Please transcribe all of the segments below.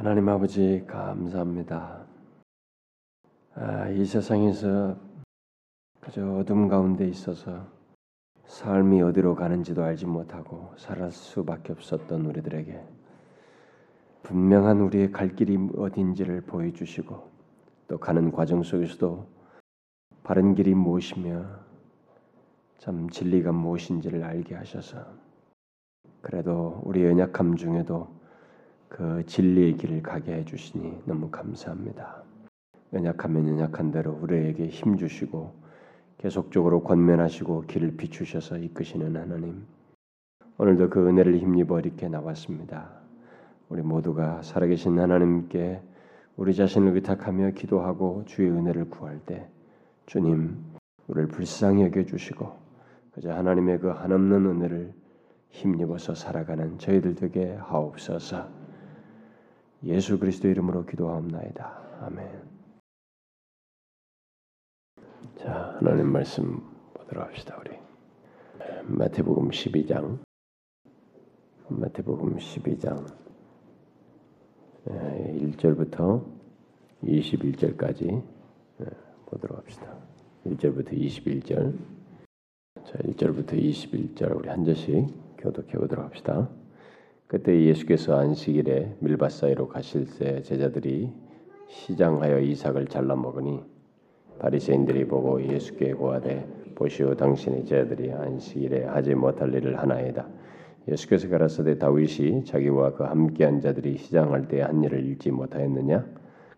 하나님 아버지 감사합니다. 아, 이 세상에서 그저 어둠 가운데 있어서 삶이 어디로 가는지도 알지 못하고 살할 수밖에 없었던 우리들에게 분명한 우리의 갈 길이 어딘지를 보여주시고 또 가는 과정 속에서도 바른 길이 무엇이며 참 진리가 무엇인지를 알게 하셔서 그래도 우리 연약함 중에도 그 진리의 길을 가게 해주시니 너무 감사합니다. 연약하면 연약한 대로 우리에게 힘 주시고 계속적으로 권면하시고 길을 비추셔서 이끄시는 하나님. 오늘도 그 은혜를 힘입어 이렇게 나왔습니다. 우리 모두가 살아계신 하나님께 우리 자신을 의탁하며 기도하고 주의 은혜를 구할 때 주님 우리를 불쌍히 여겨 주시고 그저 하나님의 그 한없는 은혜를 힘입어서 살아가는 저희들 되게 하옵소서. 예수 그리스도 이름으로 기도하옵나이다. 아멘. 자, 하나님 말씀 보도록 합시다, 우리. 마태복음 12장. 마태복음 12장 1절부터 21절까지 보도록 합시다. 1절부터 21절. 자, 1절부터 21절 우리 한 절씩 교독해 보도록 합시다. 그때 예수께서 안식일에 밀밭 사이로 가실 때 제자들이 시장하여 이삭을 잘라 먹으니 바리새인들이 보고 예수께 고하되 보시오 당신의 제자들이 안식일에 하지 못할 일을 하나이다. 예수께서 가라사대 다윗이 자기와 그 함께한 자들이 시장할 때 한 일을 읽지 못하였느냐?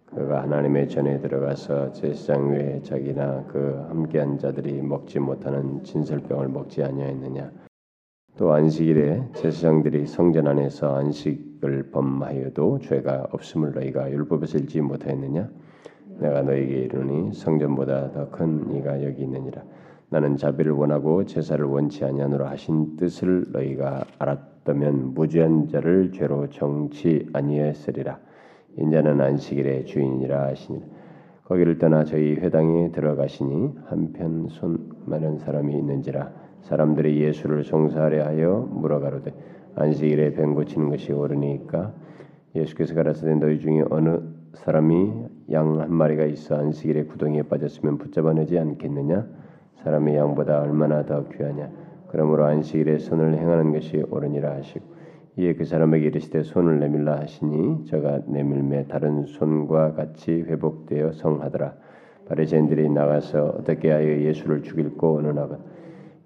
그가 하나님의 전에 들어가서 제사장 외에 자기나 그 함께한 자들이 먹지 못하는 진설병을 먹지 아니하였느냐? 또 안식일에 제사장들이 성전 안에서 안식을 범하여도 죄가 없음을 너희가 율법에서 읽지 못하였느냐? 내가 너에게 이르니 성전보다 더 큰 이가 여기 있느니라. 나는 자비를 원하고 제사를 원치 아니하노라 하신 뜻을 너희가 알았다면 무죄한 자를 죄로 정치 아니했으리라. 인자는 안식일의 주인이라 하시니라. 거기를 떠나 저희 회당에 들어가시니 한편 손 많은 사람이 있는지라 사람들이 예수를 송사하려 하여 물어가로되 안식일에 뱀 고치는 것이 옳으니까 예수께서 가라사대 너희 중에 어느 사람이 양 한 마리가 있어 안식일에 구덩이에 빠졌으면 붙잡아내지 않겠느냐? 사람이 양보다 얼마나 더 귀하냐? 그러므로 안식일에 손을 행하는 것이 옳으니라 하시고 이에 그 사람에게 이르시되 손을 내밀라 하시니 저가 내밀매 다른 손과 같이 회복되어 성하더라. 바리새인들이 나가서 어떻게 하여 예수를 죽일고 언언하건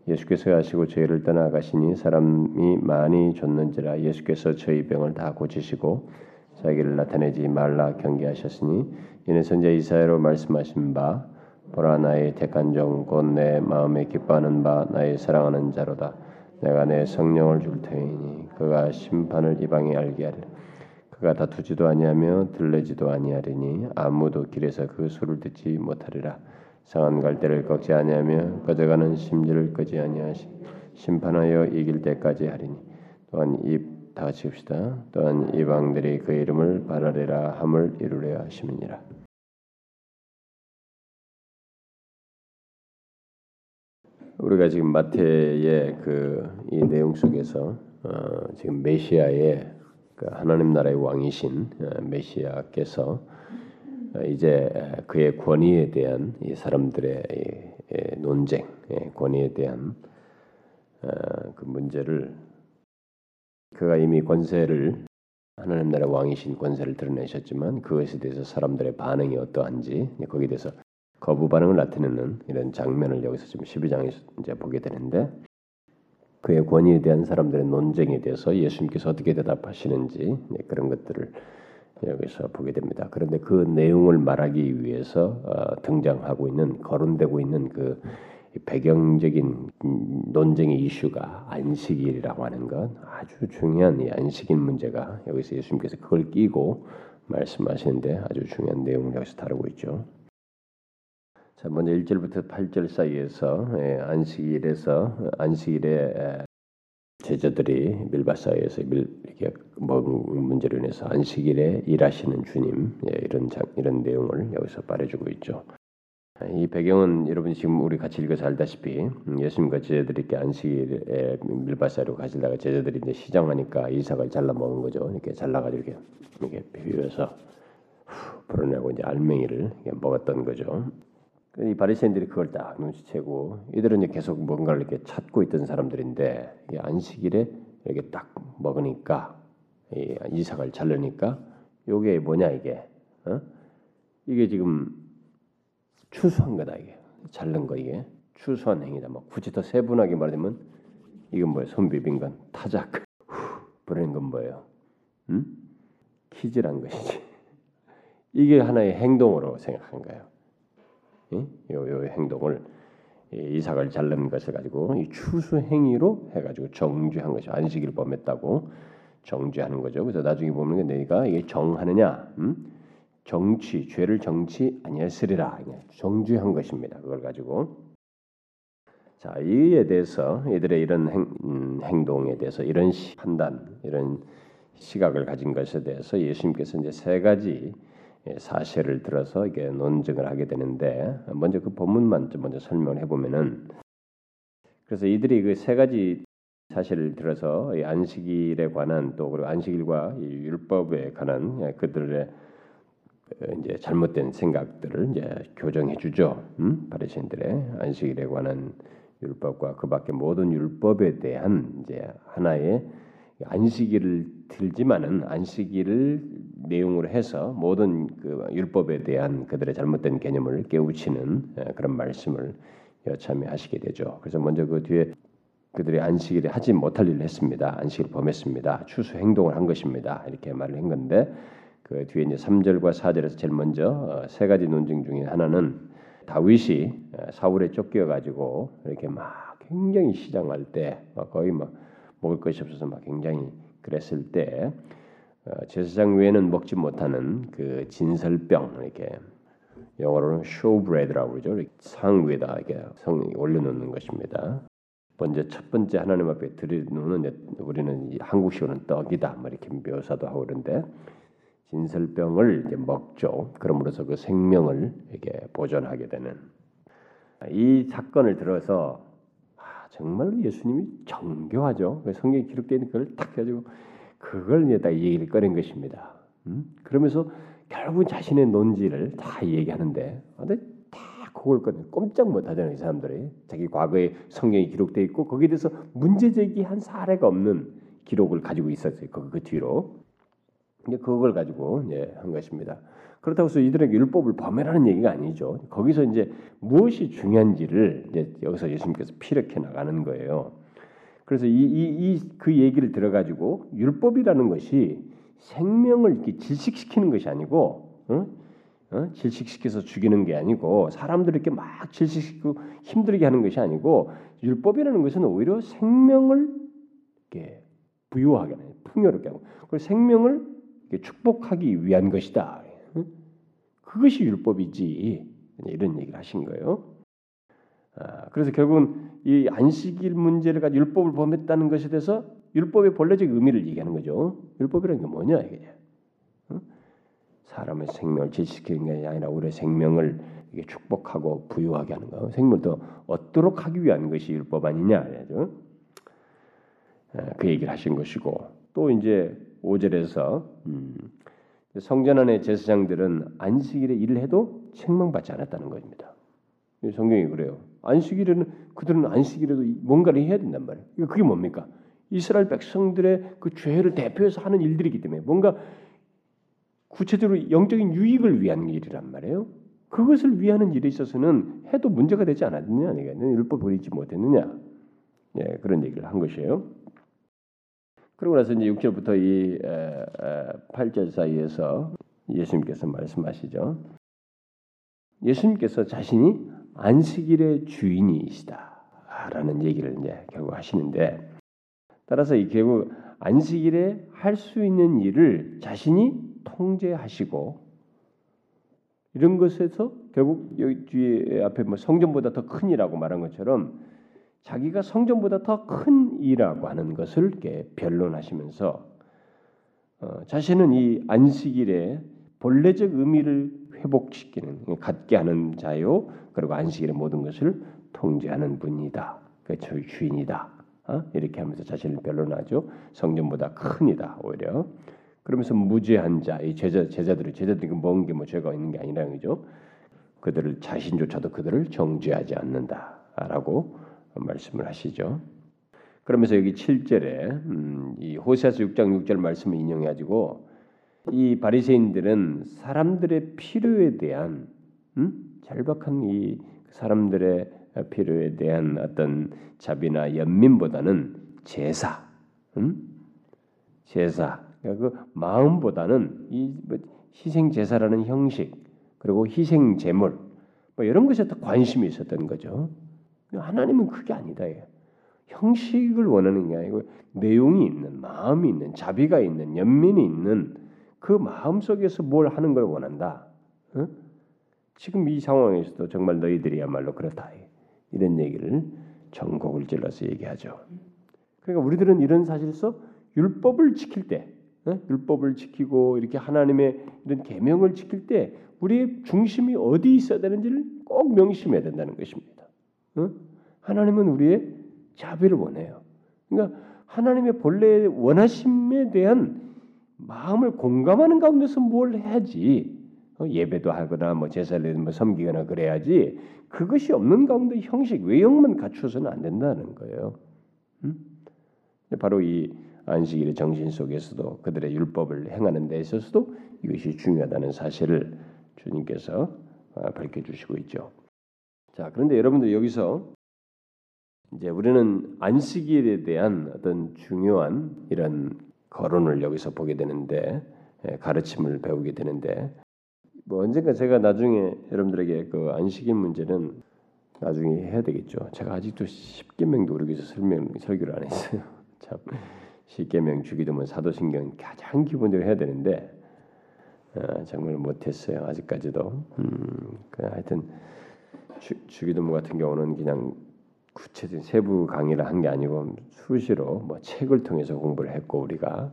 예수께서 가시고 저희를 떠나가시니 사람이 많이 줬는지라 예수께서 저희 병을 다 고치시고 자기를 나타내지 말라 경계하셨으니 이는 선자 이사야로 말씀하신 바 보라 나의 택한 종 곧 내 마음에 기뻐하는 바 나의 사랑하는 자로다. 내가 내 성령을 줄 테이니 그가 심판을 이방에 알게 하리라. 그가 다투지도 아니하며 들레지도 아니하리니 아무도 길에서 그 소를 듣지 못하리라 상한 갈대를 꺾지 아니하며 꺼져가는 심지를 끄지 아니하시 심판하여 이길 때까지 하리니 또한 입다 같이 읍시다. 또한 이방들이 그 이름을 바라리라 함을 이루려 하심이니라. 우리가 지금 마태의 그 이 내용 속에서 어, 지금 메시아의 그 하나님 나라의 왕이신 어, 메시아께서 어, 이제 그의 권위에 대한 이 사람들의 논쟁, 권위에 대한 어, 그 문제를 그가 이미 권세를 하나님 나라 왕이신 권세를 드러내셨지만 그것에 대해서 사람들의 반응이 어떠한지 거기에 대해서 거부 반응을 나타내는 이런 장면을 여기서 지금 12장에서 이제 보게 되는데 그의 권위에 대한 사람들의 논쟁에 대해서 예수님께서 어떻게 대답하시는지 그런 것들을 여기서 보게 됩니다. 그런데 그 내용을 말하기 위해서 어, 등장하고 있는 거론되고 있는 그 배경적인 논쟁의 이슈가 안식일이라고 하는 것 아주 중요한 이 안식일 문제가 여기서 예수님께서 그걸 끼고 말씀하시는데 아주 중요한 내용을 여기서 다루고 있죠. 자, 먼저 1절부터 8절 사이에서 예, 안식일에서 안식일에 제자들이 밀바사에서 밀, 이렇게 먹은 문제로 인해서 안식일에 일하시는 주님 예, 이런 장, 이런 내용을 여기서 말해주고 있죠. 이 배경은 여러분 지금 우리 같이 읽어서 알다시피 음, 예수님과 제자들이 이렇게 안식일에 밀밭사이로 가시다가 제자들이 이제 시장하니까 이삭을 잘라 먹은 거죠. 이렇게 잘라가지고 이렇게 이렇게 비벼서 불어내고 이제 알맹이를 먹었던 거죠. 이 바리새인들이 그걸 딱 눈치채고 이들은 이제 계속 뭔가를 이렇게 찾고 있던 사람들인데 이 안식일에 이렇게 딱 먹으니까 이 이삭을 자르니까 요게 뭐냐 이게 어? 이게 지금 추수한 거다 이게 자른 거 이게 추수한 행위다. 뭐 굳이 더 세분하게 말하면 이건 뭐예요? 손 비빈 건 타작 불어낸 건 뭐예요? 음? 키질한 것이지. 이게 하나의 행동으로 생각한 거예요. 요, 요 행동을 이삭을 자른 것을 가지고 이 추수 행위로 해가지고 정죄한 것이 안식일 범했다고 정죄하는 거죠. 그래서 나중에 보면 내가 이게 정하느냐, 음? 정치 죄를 정치 아니했으리라 정죄한 것입니다. 그걸 가지고 자 이에 대해서 이들의 이런 행, 음, 행동에 대해서 이런 시, 판단, 이런 시각을 가진 것에 대해서 예수님께서 이제 세 가지 예, 사실을 들어서 이게 논증을 하게 되는데 먼저 그 본문만 좀 먼저 설명을 해보면은 그래서 이들이 그 세 가지 사실을 들어서 안식일에 관한 또 그리고 안식일과 율법에 관한 예, 그들의 어, 이제 잘못된 생각들을 이제 교정해 주죠. 음? 바리새인들의 안식일에 관한 율법과 그밖에 모든 율법에 대한 이제 하나의 안식일을 들지만은 안식일을 내용으로 해서 모든 그 율법에 대한 그들의 잘못된 개념을 깨우치는 그런 말씀을 여참히 하시게 되죠. 그래서 먼저 그 뒤에 그들이 안식일에 하지 못할 일을 했습니다. 안식일 범했습니다. 추수 행동을 한 것입니다. 이렇게 말을 한 건데 그 뒤에 이제 3절과 4절에서 제일 먼저 어, 세 가지 논증 중에 하나는 다윗이 사울에 쫓겨 가지고 이렇게 막 굉장히 시장할 때 거의 막 먹을 것이 없어서 막 굉장히 그랬을 때 어, 제사장 외에는 먹지 못하는 그 진설병 이렇게 영어로는 showbread라고 그러죠. 상 위에다 이렇게 성 올려놓는 것입니다. 먼저 첫 번째 하나님 앞에 드리는 우리는 한국식으로는 떡이다, 뭐 이렇게 묘사도 하고 그런데 진설병을 먹죠. 그럼으로써 그 생명을 이렇게 보존하게 되는 이 사건을 들어서 정말로 예수님이 정교하죠. 성경에 기록되어 그걸 딱 해가지고 그걸 이제 딱 얘기를 꺼낸 것입니다. 음? 그러면서 결국 자신의 논지를 다 얘기하는데, 근데 다 그걸 꺼내 꼼짝 못하잖아요. 이 사람들이 자기 과거에 성경이 기록되어 있고 거기에 대해서 문제 제기한 사례가 없는 기록을 가지고 있었어요. 그, 그 뒤로 이제 그걸 가지고 이제 한 것입니다. 그렇다고 해서 이들에게 율법을 범해라는 얘기가 아니죠. 거기서 이제 무엇이 중요한지를 이제 여기서 예수님께서 피력해 나가는 거예요. 그래서 이이이그 얘기를 들어가지고 율법이라는 것이 생명을 이렇게 질식시키는 것이 아니고, 어? 어? 질식시켜서 죽이는 게 아니고 사람들을 이렇게 막 질식시키고 힘들게 하는 것이 아니고 율법이라는 것은 오히려 생명을 이렇게 부유하게 풍요롭게 하고 그리고 생명을 축복하기 위한 것이다. 그것이 율법이지 이런 얘기를 하신 거예요. 아, 그래서 결국은 이 안식일 문제를 가지고 율법을 범했다는 것에 대해서 율법의 본래적 의미를 얘기하는 거죠. 율법이라는 게 뭐냐 이게 사람의 생명을 질시키는 게 아니라 우리의 생명을 축복하고 부유하게 하는 거, 생명을 더 얻도록 하기 위한 것이 율법 아니냐, 그죠? 아, 그 얘기를 하신 것이고 또 이제 5절에서 음, 성전 안의 제사장들은 안식일에 일을 해도 책망받지 않았다는 것입니다. 성경이 그래요. 안식일에는 그들은 안식일에도 뭔가를 해야 된단 말이에요. 그게 뭡니까? 이스라엘 백성들의 그 죄를 대표해서 하는 일들이기 때문에 뭔가 구체적으로 영적인 유익을 위한 일이란 말이에요. 그것을 위하는 일에 있어서는 해도 문제가 되지 않았느냐, 내가 율법을 잊지 못했느냐, 예, 그런 얘기를 한 것이에요. 그러고 나서 이제 6절부터 이 8절 사이에서 예수님께서 말씀하시죠. 예수님께서 자신이 안식일의 주인이시다라는 얘기를 이제 결국 하시는데 따라서 이 결국 안식일에 할 수 있는 일을 자신이 통제하시고 이런 것에서 결국 여기 뒤에 앞에 뭐 성전보다 더 큰 이라고 말한 것처럼 자기가 성전보다 더 큰 이라고 하는 것을 이렇게 변론하시면서 어, 자신은 이 안식일의 본래적 의미를 회복시키는 갖게 하는 자요. 그리고 안식일의 모든 것을 통제하는 분이다. 그 주인이다. 어? 이렇게 하면서 자신을 변론하죠. 성전보다 큰이다 오히려. 그러면서 무죄한 자, 이 제자 제자들이 제자들이 먼게뭐 죄가 있는 게 아니라는 거죠. 그들을 자신조차도 그들을 정죄하지 않는다라고 말씀을 하시죠. 그러면서 여기 7절에 음, 이 호세아서 6장 6절 말씀을 인용해 가지고 이 바리새인들은 사람들의 필요에 대한 음? 절박한 이 사람들의 필요에 대한 어떤 자비나 연민보다는 제사, 음? 제사, 그러니까 그 마음보다는 이 뭐 희생 제사라는 형식 그리고 희생 제물 뭐 이런 것에 더 관심이 있었던 거죠. 하나님은 그게 아니다. 형식을 원하는 게 아니고 내용이 있는 마음이 있는 자비가 있는 연민이 있는 그 마음 속에서 뭘 하는 걸 원한다. 어? 지금 이 상황에서도 정말 너희들이야말로 그렇다. 이런 얘기를 전곡을 찔러서 얘기하죠. 그러니까 우리들은 이런 사실에서 율법을 지킬 때, 어? 율법을 지키고 이렇게 하나님의 이런 계명을 지킬 때 우리의 중심이 어디 있어야 되는지를 꼭 명심해야 된다는 것입니다. 어? 하나님은 우리의 자비를 원해요. 그러니까 하나님의 본래 원하심에 대한 마음을 공감하는 가운데서 뭘 해야지 어, 예배도 하거나 뭐 제사를 뭐 섬기거나 그래야지 그것이 없는 가운데 형식 외형만 갖추어서는 안 된다는 거예요. 음? 바로 이 안식일의 정신 속에서도 그들의 율법을 행하는 데 있어서도 이것이 중요하다는 사실을 주님께서 어, 밝혀주시고 있죠. 자 그런데 여러분들 여기서 이제 우리는 안식일에 대한 어떤 중요한 이런 거론을 여기서 보게 되는데 예, 가르침을 배우게 되는데 뭐 언젠가 제가 나중에 여러분들에게 그 안식일 문제는 나중에 해야 되겠죠. 제가 아직도 십계명도 교회 설명 설교를 안 했어요. 참 십계명 주기도문 사도신경 가장 기본적으로 해야 되는데 어, 정말 못했어요. 아직까지도. 음, 그 하여튼 주, 주기도문 같은 경우는 그냥 구체적인 세부 강의를 한 게 아니고 수시로 뭐 책을 통해서 공부를 했고 우리가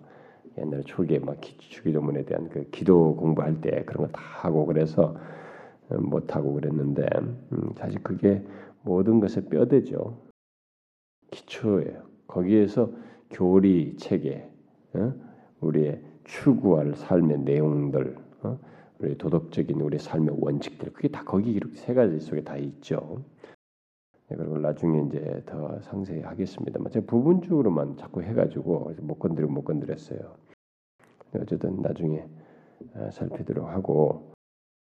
옛날에 초기에 막 주기도문에 대한 그 기도 공부할 때 그런 거 다 하고 그래서 어, 못 하고 그랬는데 음, 사실 그게 모든 것의 뼈대죠. 기초예요. 거기에서 교리 체계, 어? 우리의 추구할 삶의 내용들, 어? 우리 도덕적인 우리 삶의 원칙들, 그게 다 거기 이렇게 세 가지 속에 다 있죠. 네, 그리고 나중에 이제 더 상세히 하겠습니다만 제가 부분적으로만 자꾸 해가지고 못 건드리고 못 건드렸어요. 어쨌든 나중에 아, 살피도록 하고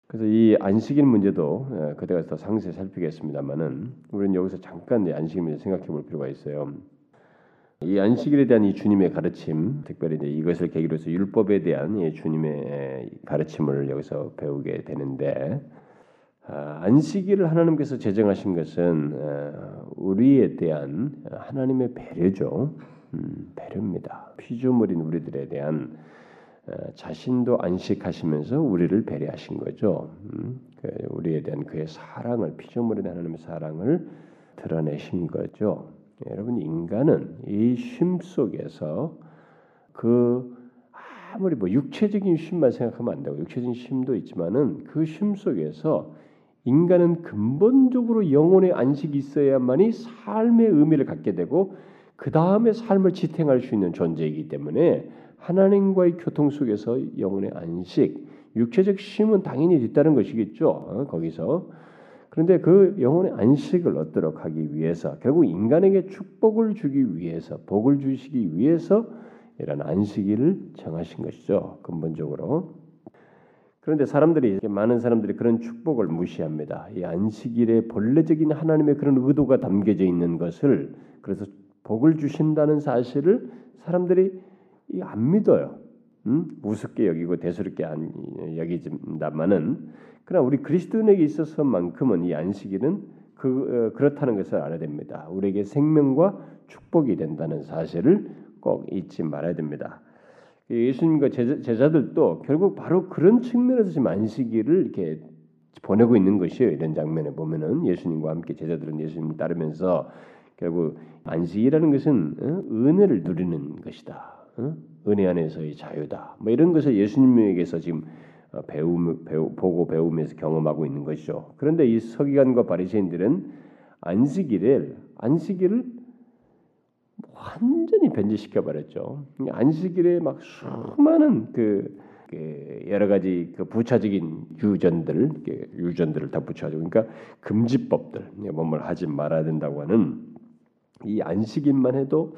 그래서 이 안식일 문제도 아, 그때가 더 상세히 살피겠습니다만은 우리는 여기서 잠깐 안식일 문제 생각해 볼 필요가 있어요. 이 안식일에 대한 이 주님의 가르침, 특별히 이제 이것을 계기로 해서 율법에 대한 이 주님의 가르침을 여기서 배우게 되는데 아, 안식일을 하나님께서 제정하신 것은 어, 우리에 대한 하나님의 배려죠. 음, 배려입니다. 피조물인 우리들에 대한 어, 자신도 안식하시면서 우리를 배려하신 거죠. 음, 그 우리에 대한 그의 사랑을 피조물에 대한 하나님의 사랑을 드러내신 거죠. 여러분 인간은 이 쉼 속에서 그 아무리 뭐 육체적인 쉼만 생각하면 안 되고 육체적인 쉼도 있지만은 그 쉼 속에서 인간은 근본적으로 영혼의 안식이 있어야만이 삶의 의미를 갖게 되고 그 다음에 삶을 지탱할 수 있는 존재이기 때문에 하나님과의 교통 속에서 영혼의 안식, 육체적 쉼은 당연히 있다는 것이겠죠. 어, 거기서 그런데 그 영혼의 안식을 얻도록 하기 위해서 결국 인간에게 축복을 주기 위해서 복을 주시기 위해서 이런 안식일을 정하신 것이죠. 근본적으로 그런데 사람들이 많은 사람들이 그런 축복을 무시합니다. 이 안식일의 본래적인 하나님의 그런 의도가 담겨져 있는 것을 그래서 복을 주신다는 사실을 사람들이 안 믿어요. 음? 우습게 여기고 대수롭게 안 여기진다마는 그러나 우리 그리스도인에게 있어서만큼은 이 안식일은 그 어, 그렇다는 것을 알아야 됩니다. 우리에게 생명과 축복이 된다는 사실을 꼭 잊지 말아야 됩니다. 예수님과 제자, 들도 결국 바로 그런 측면에서 지금 안식일을 이렇게 보내고 있는 것이에요. 이런 장면에 보면은 예수님과 함께 제자들은 예수님 따르면서 결국 안식이라는 것은 어? 은혜를 누리는 것이다. 어? 은혜 안에서의 자유다. 뭐 이런 것을 예수님에게서 지금 어, 배우, 배우 보고 배우면서 경험하고 있는 것이죠. 그런데 이 서기관과 바리새인들은 안식일을 안식일을 완전히 변질시켜 버렸죠. 안식일에 막 수많은 그, 그 여러 가지 그 부차적인 유전들, 유전들을 다 붙여가지고, 그러니까 금지법들, 뭐뭘 하지 말아야 된다고 하는 이 안식일만 해도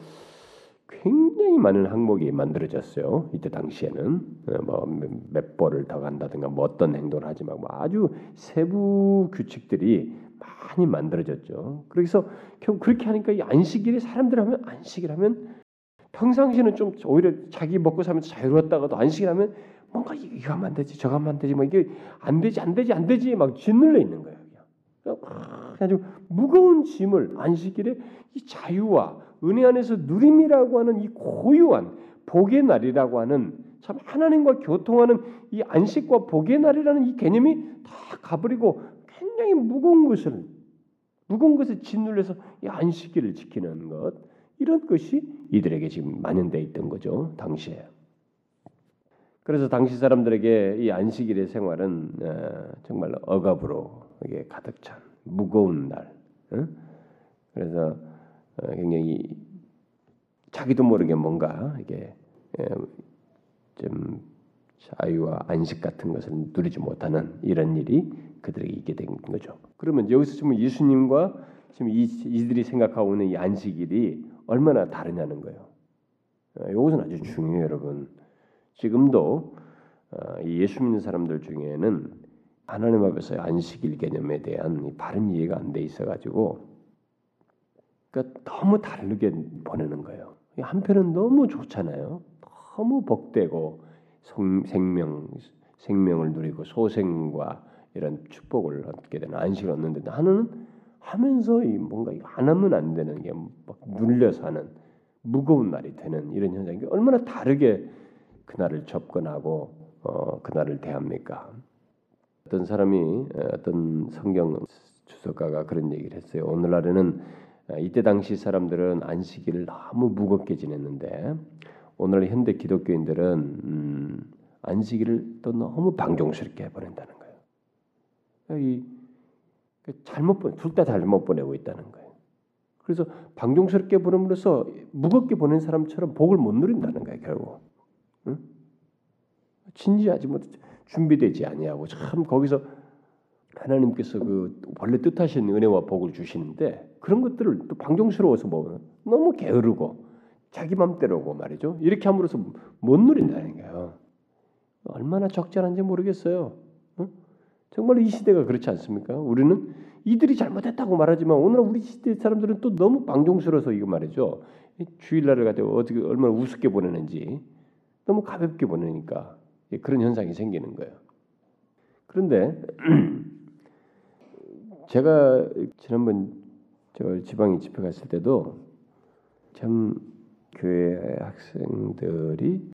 굉장히 많은 항목이 만들어졌어요. 이때 당시에는 어, 뭐몇 벌을 더 간다든가 뭐 어떤 행동을 하지 말고 뭐 아주 세부 규칙들이 많이 만들어졌죠. 그래서 결국 그렇게 하니까 이 안식일에 사람들 하면 안식일 하면 평상시는 좀 오히려 자기 먹고 살면서 자유로웠다가도 안식일 하면 뭔가 이거 하면 안 되지 저거 하면 안 되지 막뭐 이게 안 되지 안 되지 안 되지 막 짓눌려 있는 거예요. 아주 무거운 짐을 안식일에 이 자유와 은혜 안에서 누림이라고 하는 이 고유한 복의 날이라고 하는 참 하나님과 교통하는 이 안식과 복의 날이라는 이 개념이 다 가버리고 굉장히 무거운 것을 무거운 것을 짓눌려서 이 안식일을 지키는 것 이런 것이 이들에게 지금 만연돼 있던 거죠 당시에. 그래서 당시 사람들에게 이 안식일의 생활은 어, 정말 억압으로 가득 찬 무거운 날. 그래서 어, 굉장히 자기도 모르게 뭔가 이게 예, 좀 자유와 안식 같은 것을 누리지 못하는 이런 일이 그들에게 있게 된 거죠. 그러면 여기서 지금 예수님과 지금 이, 이들이 생각하고 있는 이 안식일이 얼마나 다르냐는 거예요. 어, 이것은 아주 중요해요, 여러분. 지금도 어, 예수 믿는 사람들 중에는 하나님 앞에서 안식일 개념에 대한 바른 이해가 안 돼 있어가지고 그러니까 너무 다르게 보내는 거예요. 한편은 너무 좋잖아요. 너무 복되고 생명 생명을 누리고 소생과 이런 축복을 얻게 되는 안식을 얻는데 하나는 하면서 뭔가 안 하면 안 되는 게 막 눌려서 하는 무거운 날이 되는 이런 현상이 얼마나 다르게 그날을 접근하고 어, 그날을 대합니까? 어떤 사람이 어떤 성경 주석가가 그런 얘기를 했어요. 오늘날에는 이때 당시 사람들은 안식일을 너무 무겁게 지냈는데 오늘 현대 기독교인들은 음, 안식일을 또 너무 방종스럽게 보낸다는 거예요. 이 잘못 둘 다 잘못 보내고 있다는 거예요. 그래서 방종스럽게 보냄으로써 무겁게 보낸 사람처럼 복을 못 누린다는 거예요. 결국 응? 진지하지 못 준비되지 아니하고 참 거기서 하나님께서 그 원래 뜻하신 은혜와 복을 주시는데 그런 것들을 또 방종스러워서 뭐 너무 게으르고 자기 맘대로고 말이죠. 이렇게 함으로써 못 누린다는 거예요. 얼마나 적절한지 모르겠어요. 어? 정말 이 시대가 그렇지 않습니까? 우리는 이들이 잘못했다고 말하지만 오늘 우리 시대 사람들은 또 너무 방종스러워서 이거 말이죠. 주일날을 가지고 어떻게 얼마나 우습게 보내는지 너무 가볍게 보내니까 그런 현상이 생기는 거예요. 그런데 제가 지난번 저 지방에 집회 갔을 때도 참 교회 학생들이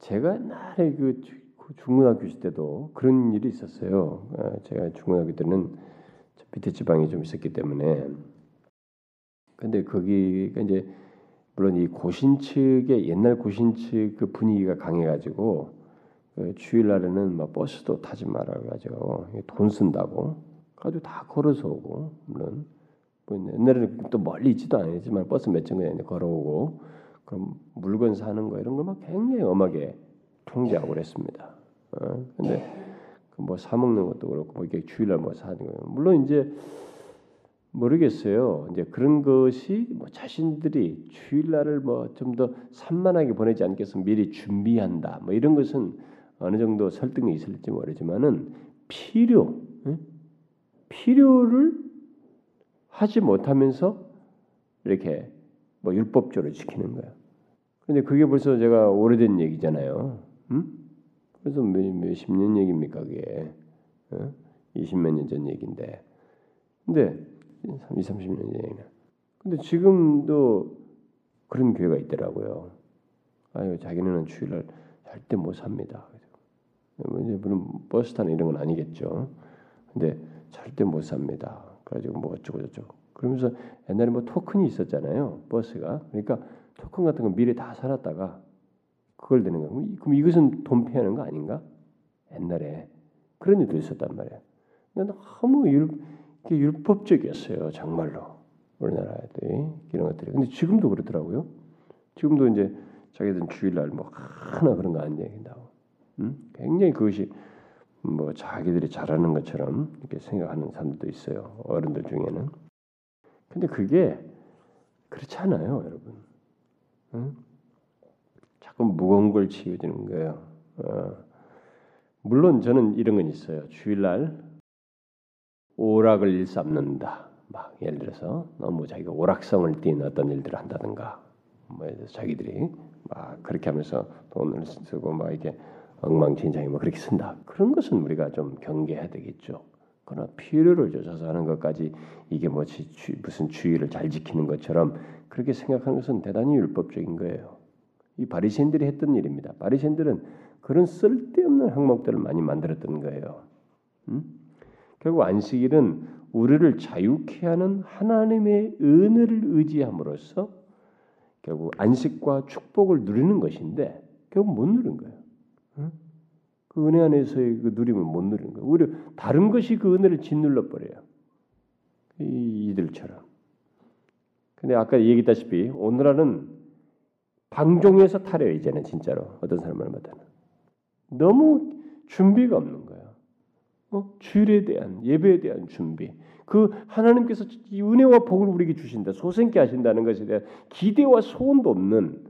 제가 옛날에 그 중고등학교 있을 때도 그런 일이 있었어요. 아, 제가 중고등학교 때는 밑에 지방에 좀 있었기 때문에 근데 거기가 이제 물론 이 고신 측의 옛날 고신 측그 분위기가 강해가지고 그 주일날에는 막 버스도 타지 말아가지고 돈 쓴다고 가지고 다 걸어서 오고 물론 뭐 옛날에는 또 멀리 있지도 않았지만 버스 몇천 그냥 걸어오고 그럼 물건 사는 거 이런 걸 막 굉장히 엄하게 통제하고 그랬습니다. 어? 근데 그뭐사 먹는 것도 그렇고 뭐 이게 주일날 뭐 사는 거 물론 이제 모르겠어요. 이제 그런 것이 뭐 자신들이 주일날을 뭐 좀 더 산만하게 보내지 않겠어 미리 준비한다. 뭐 이런 것은 어느 정도 설득이 있을지 모르지만은 필요, 필요를 하지 못하면서 이렇게 뭐 율법적으로 지키는 거야. 그런데 그게 벌써 제가 오래된 얘기잖아요. 음? 그래서 몇, 몇십 년 얘기입니까 그게? 어? 20몇 년 전 얘기인데. 근데 30, 30년 전 얘기나. 근데 지금도 그런 교회가 있더라고요. 아유 자기네는 주일날 절대 못 삽니다. 이제 물론 버스 타는 이런 건 아니겠죠. 근데 절대 못 삽니다. 그래가지고 뭐 어쩌고 저쩌고. 그러면서 옛날에 뭐 토큰이 있었잖아요. 버스가. 그러니까 토큰 같은 거 미리 다 사놨다가 그걸 되는 거예요. 그럼 이것은 돈 피하는 거 아닌가? 옛날에 그런 일도 있었단 말이에요. 너무 율, 율법적이었어요, 정말로 우리나라들이 이런 것들이. 근데 지금도 그렇더라고요. 지금도 이제 자기들은 주일날 뭐 하나 그런 거 안 얘기한다고. 음? 굉장히 그것이 뭐 자기들이 잘하는 것처럼 이렇게 생각하는 사람들도 있어요. 어른들 중에는. 근데 그게 그렇지 않아요, 여러분. 응? 자꾸 무거운 걸 치워지는 거예요. 어. 물론 저는 이런 건 있어요. 주일날 오락을 일삼는다. 막 예를 들어서 너무 자기가 오락성을 띈 어떤 일들을 한다든가, 뭐 자기들이 막 그렇게 하면서 돈을 쓰고 막 이렇게 엉망진창이 뭐 그렇게 쓴다. 그런 것은 우리가 좀 경계해야 되겠죠. 그러나 필요를 쫓아서 하는 것까지 이게 뭐지 무슨 주의를 잘 지키는 것처럼 그렇게 생각하는 것은 대단히 율법적인 거예요. 이 바리새인들이 했던 일입니다. 바리새인들은 그런 쓸데없는 항목들을 많이 만들었던 거예요. 음? 결국 안식일은 우리를 자유케 하는 하나님의 은혜를 의지함으로써 결국 안식과 축복을 누리는 것인데 결국 못 누린 거예요. 응? 그 은혜 안에서의 그 누림을 못 누리는 거예요. 오히려 다른 것이 그 은혜를 짓눌러 버려요. 이, 이들처럼. 근데 아까 얘기했다시피 오늘날은 방종에서 타려요 이제는 진짜로 어떤 사람을마다는 너무 준비가 없는 거예요. 어? 주일에 대한 예배에 대한 준비. 그 하나님께서 이 은혜와 복을 우리에게 주신다, 소생케 하신다는 것에 대한 기대와 소원도 없는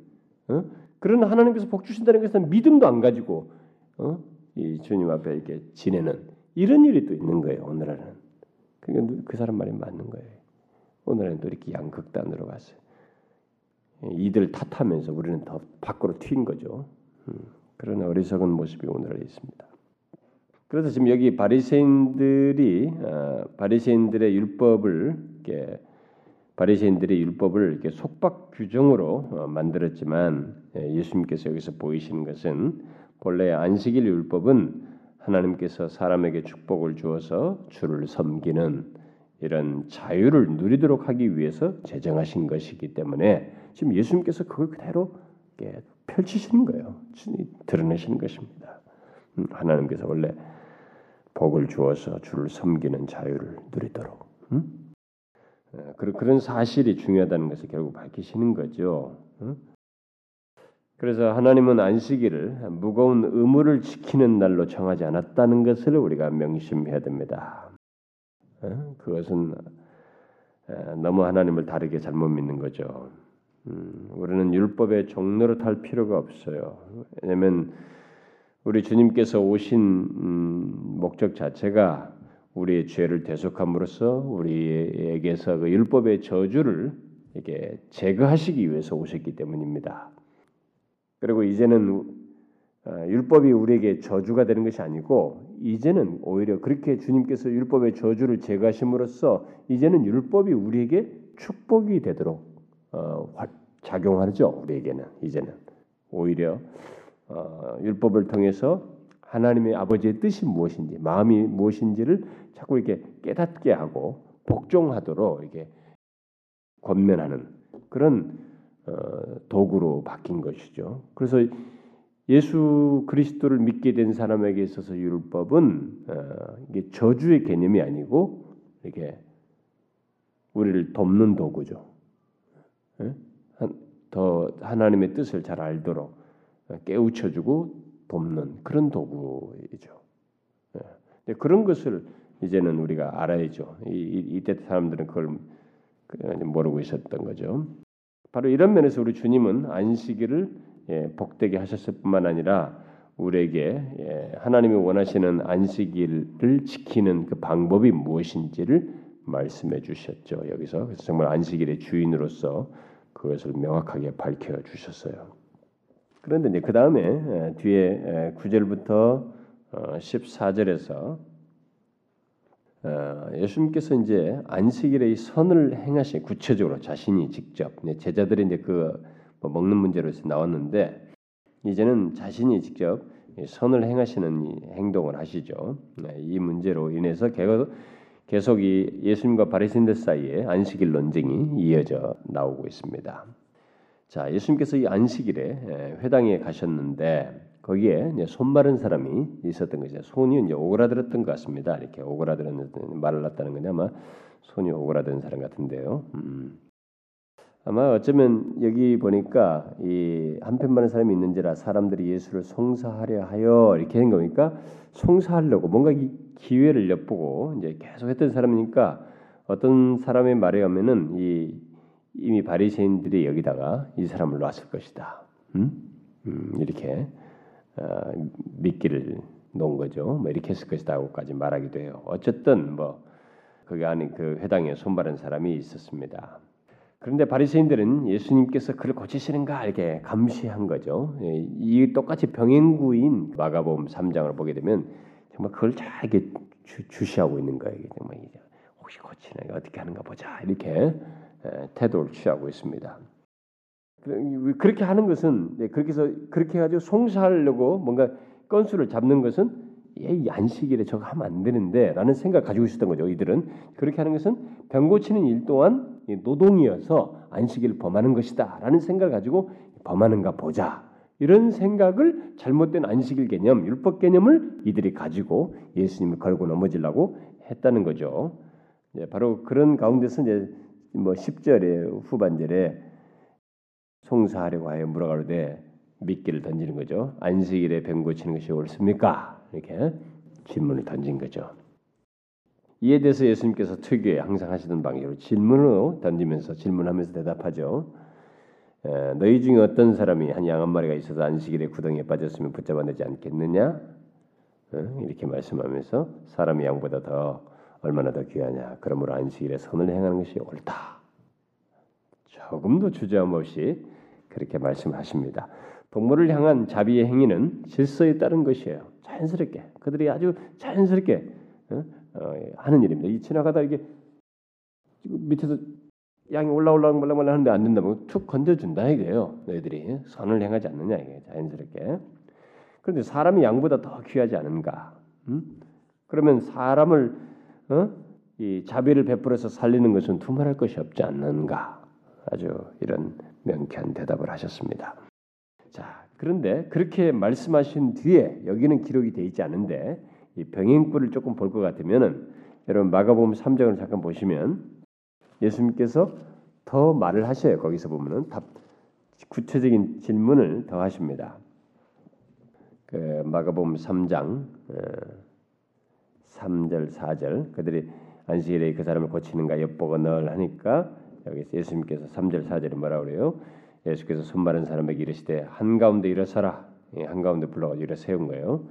어? 그런 하나님께서 복 주신다는 대한 믿음도 안 가지고 어? 이 주님 앞에 이렇게 지내는 이런 일이 또 있는 거예요 오늘날은. 그러니까 그 사람 말이 맞는 거예요. 오늘은 또 이렇게 양극단으로 갔어요. 이들 탓하면서 우리는 더 밖으로 튄 거죠. 음, 그런 어리석은 모습이 오늘날 있습니다. 그래서 지금 여기 바리새인들이 어, 바리새인들의 율법을 이렇게 바리새인들의 율법을 이렇게 속박 규정으로 어, 만들었지만 예, 예수님께서 여기서 보이시는 것은 본래 안식일 율법은 하나님께서 사람에게 축복을 주어서 주를 섬기는 이런 자유를 누리도록 하기 위해서 제정하신 것이기 때문에 지금 예수님께서 그걸 그대로 펼치시는 거예요. 드러내시는 것입니다. 음, 하나님께서 원래 복을 주어서 주를 섬기는 자유를 누리도록. 음? 그런 사실이 중요하다는 것을 결국 밝히시는 거죠. 그래서 하나님은 안식일을 무거운 의무를 지키는 날로 정하지 않았다는 것을 우리가 명심해야 됩니다. 그것은 너무 하나님을 다르게 잘못 믿는 거죠. 음, 우리는 율법의 종로로 탈 필요가 없어요. 왜냐하면 우리 주님께서 오신 음, 목적 자체가 우리의 죄를 대속함으로써 우리에게서 그 율법의 저주를 이렇게 제거하시기 위해서 오셨기 때문입니다. 그리고 이제는 어, 율법이 우리에게 저주가 되는 것이 아니고 이제는 오히려 그렇게 주님께서 율법의 저주를 제거하심으로써 이제는 율법이 우리에게 축복이 되도록 어, 작용하죠. 우리에게는 이제는 오히려 어, 율법을 통해서 하나님의 아버지의 뜻이 무엇인지 마음이 무엇인지를 자꾸 이렇게 깨닫게 하고 복종하도록 이게 권면하는 그런 어, 도구로 바뀐 것이죠. 그래서 예수 그리스도를 믿게 된 사람에게 있어서 율법은 어, 이게 저주의 개념이 아니고 이렇게 우리를 돕는 도구죠. 예? 더 하나님의 뜻을 잘 알도록 깨우쳐주고 돕는 그런 도구이죠. 예. 그런 것을 이제는 우리가 알아야죠. 이, 때 사람들은 그걸 모르고 있었던 거죠. 바로 이런 면에서 우리 주님은 안식일을 예, 복되게 하셨을 뿐만 아니라 우리에게 예, 하나님이 원하시는 안식일을 지키는 그 방법이 무엇인지를 말씀해 주셨죠. 여기서 정말 안식일의 주인으로서 그것을 명확하게 밝혀 주셨어요. 그런데 이제 그 다음에 뒤에 9절부터 14절에서 어, 어, 예수님께서 이제 안식일의 선을 행하신 구체적으로 자신이 직접 제자들이 이제 그뭐 먹는 문제로 나왔는데 이제는 자신이 직접 선을 행하시는 행동을 하시죠. 네, 이 문제로 인해서 계속 이 예수님과 바리새인들 사이에 안식일 논쟁이 이어져 나오고 있습니다. 자, 예수님께서 이 안식일에 회당에 가셨는데 거기에 손 마른 사람이 있었던 거죠. 손이 이제 오그라들었던 것 같습니다. 이렇게 오그라들었는 났다는 건데 아마 손이 오그라든 사람 같은데요. 음. 아마 어쩌면 여기 보니까 이 한편 많은 사람이 있는지라 사람들이 예수를 송사하려 하여 이렇게 된 거니까 송사하려고 뭔가 이 기회를 엿보고 이제 계속 했던 사람이니까 어떤 사람의 말에 의하면은 이 이미 바리새인들이 여기다가 이 사람을 놨을 것이다. 음? 음, 이렇게 어, 미끼를 놓은 거죠. 뭐 이렇게 했을 것이다고까지 말하기도 해요. 어쨌든 뭐 거기 안에 그 회당에 손바른 사람이 있었습니다. 그런데 바리새인들은 예수님께서 그를 고치시는가 이렇게 감시한 거죠. 예, 이 똑같이 병행구인 마가복음 3장을 보게 되면 정말 그걸 잘 이렇게 주, 시하고 있는 거예요. 정말 이제 혹시 고치는 어떻게 하는가 보자 이렇게 예, 태도를 취하고 있습니다. 그렇게 하는 것은 네, 그렇게 해서 그렇게 해가지고 송사하려고 뭔가 건수를 잡는 것은 이 안식일에 저거 하면 안 되는데라는 생각 가지고 있었던 거죠. 이들은 그렇게 하는 것은 병 고치는 일 또한 노동이어서 안식일을 범하는 것이다라는 생각을 가지고 범하는가 보자. 이런 생각을 잘못된 안식일 개념, 율법 개념을 이들이 가지고 예수님을 걸고 넘어지려고 했다는 거죠. 바로 그런 가운데서 이제 뭐 10절의 후반절에 송사하려고 하여 물어가로되 미끼를 던지는 거죠. 안식일에 병 고치는 것이 옳습니까? 이렇게 질문을 던진 거죠. 이에 대해서 예수님께서 특유의 항상 하시던 방식으로 질문으로 던지면서 질문하면서 대답하죠. 에, 너희 중에 어떤 사람이 한 양 한 마리가 있어서 안식일에 구덩이에 빠졌으면 붙잡아내지 않겠느냐? 에, 이렇게 말씀하면서 사람이 양보다 더 얼마나 더 귀하냐? 그러므로 안식일에 선을 행하는 것이 옳다. 조금도 주저함 없이 그렇게 말씀하십니다. 동물을 향한 자비의 행위는 질서에 따른 것이에요. 자연스럽게 그들이 아주 자연스럽게 어? 어, 하는 일입니다. 이 지나가다 이게 밑에서 양이 올라올라 올라올라 하는데 안 된다면 툭 건져준다 이게요. 너희들이 선을 행하지 않느냐 이게 자연스럽게. 그런데 사람이 양보다 더 귀하지 않은가? 음? 그러면 사람을 어? 이 자비를 베풀어서 살리는 것은 두말할 것이 없지 않는가? 아주 이런 명쾌한 대답을 하셨습니다. 자, 그런데 그렇게 말씀하신 뒤에 여기는 기록이 되어 있지 않은데 이 병행꾼을 조금 볼 것 같으면은 여러분 마가복음 3장을 잠깐 보시면 예수님께서 더 말을 하셔요. 거기서 보면은 답 구체적인 질문을 더 하십니다. 그 마가복음 3장 3절 어, 4절 그들이 안식일에 그 사람을 고치는가 엿보고 널 하니까 여기서 예수님께서 3절 4절에 뭐라 그래요? 예수께서 손 마른 사람에게 이르시되 한가운데 일어서라 예, 한가운데 불러가지고 일어 세운 거예요.